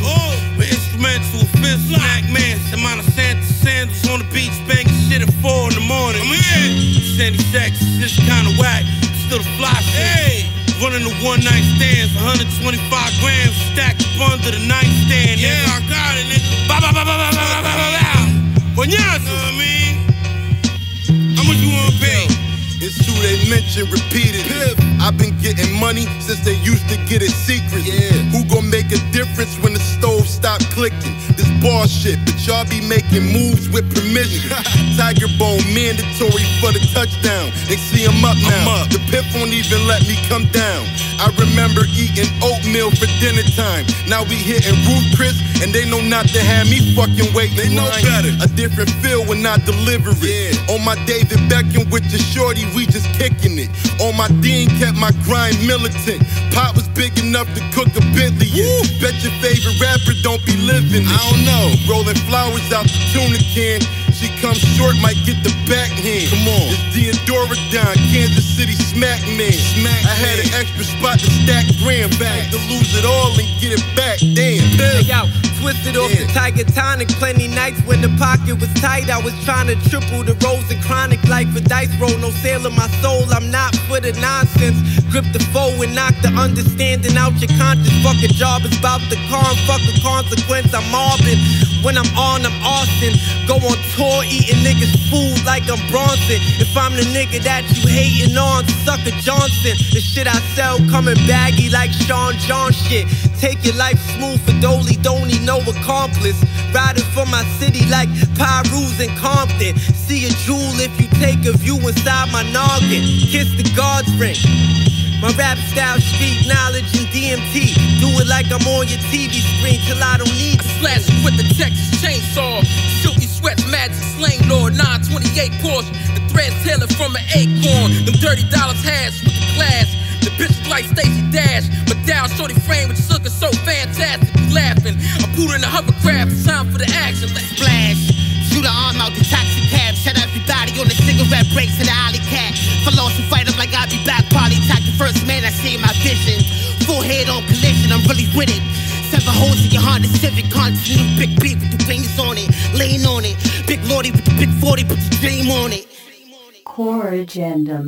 with instrumental fifth snack man. Semana Santa sandals on the beach, banging shit at four in the morning. I'm here. Sandy sex, this kinda whack. Still the fly shit. Running the one night stands, 125 grams stacked up under the nightstand. Yeah, I got it, nigga. Ba ba ba ba ba ba ba ba ba. When you know what I mean? How much you wanna pay?
It's true they mention repeated. I've been getting money since they used to get it secret. Yeah. Who gon' make a difference when the stove stop clicking? This bar shit, but y'all be making moves with permission. Tiger bone mandatory for the touchdown. They see him up now. The pip won't even let me come down. I remember eating oatmeal for dinner time. Now we hitting Ruth Chris, and they know not to have me fucking wait. They know better. A different feel when I deliver it. On my David Beckham with the shorty, we just kicking it. On my Dean kept my grind militant. Pot was big enough to cook a Bentley in. Bet your favorite rapper don't be living. I don't know. Rolling flowers out the tuna can. She comes short, might get the backhand. Come on. It's Don, Kansas City smack man. Smack I had an extra spot to stack grand back. To lose it all and get it back. Damn.
Hey, yo, twisted off the Tiger Tonic. Plenty nights when the pocket was tight. I was trying to triple the rows and chronic like a dice roll. No sale of my soul. I'm not for the nonsense. Grip the foe and knock the understanding out your conscience. Fuck a job, it's about the con. Fuck a consequence. I'm Marvin. When I'm on, I'm Austin. Go on tour, eating niggas food like I'm Bronson. If I'm the nigga that you hating on, sucker Johnson. The shit I sell coming baggy like Sean John shit. Take your life smooth for Dolly, don't need no accomplice. Riding for my city like Pirus and Compton. See a jewel if you take a view inside my noggin. Kiss the God's ring. My rap style, street knowledge, and DMT. Do it like I'm on your TV screen till I don't need to.
Slash it with the Texas chainsaw. Silky sweats, magic, slang lord, 928 Porsche. The threads tailored from an acorn. Them dirty dollars hash with the class. The bitch like Stacey Dash, but down shorty frame with looking so fantastic. You laughing. I put in a hovercraft. It's time for the action. Let's
Splash. Shoot an arm out the taxi cab. Set everybody on the cigarette breaks in the alley cat. Philosophy fight up like I'll be back. Party attack the first man I see in my vision. Full head on collision, I'm really with it. Seven holes in your Honda Civic, continue big beat with the fingers on it, on it. Big Lordy with the big 40, put the dream on it.
Core Agendum.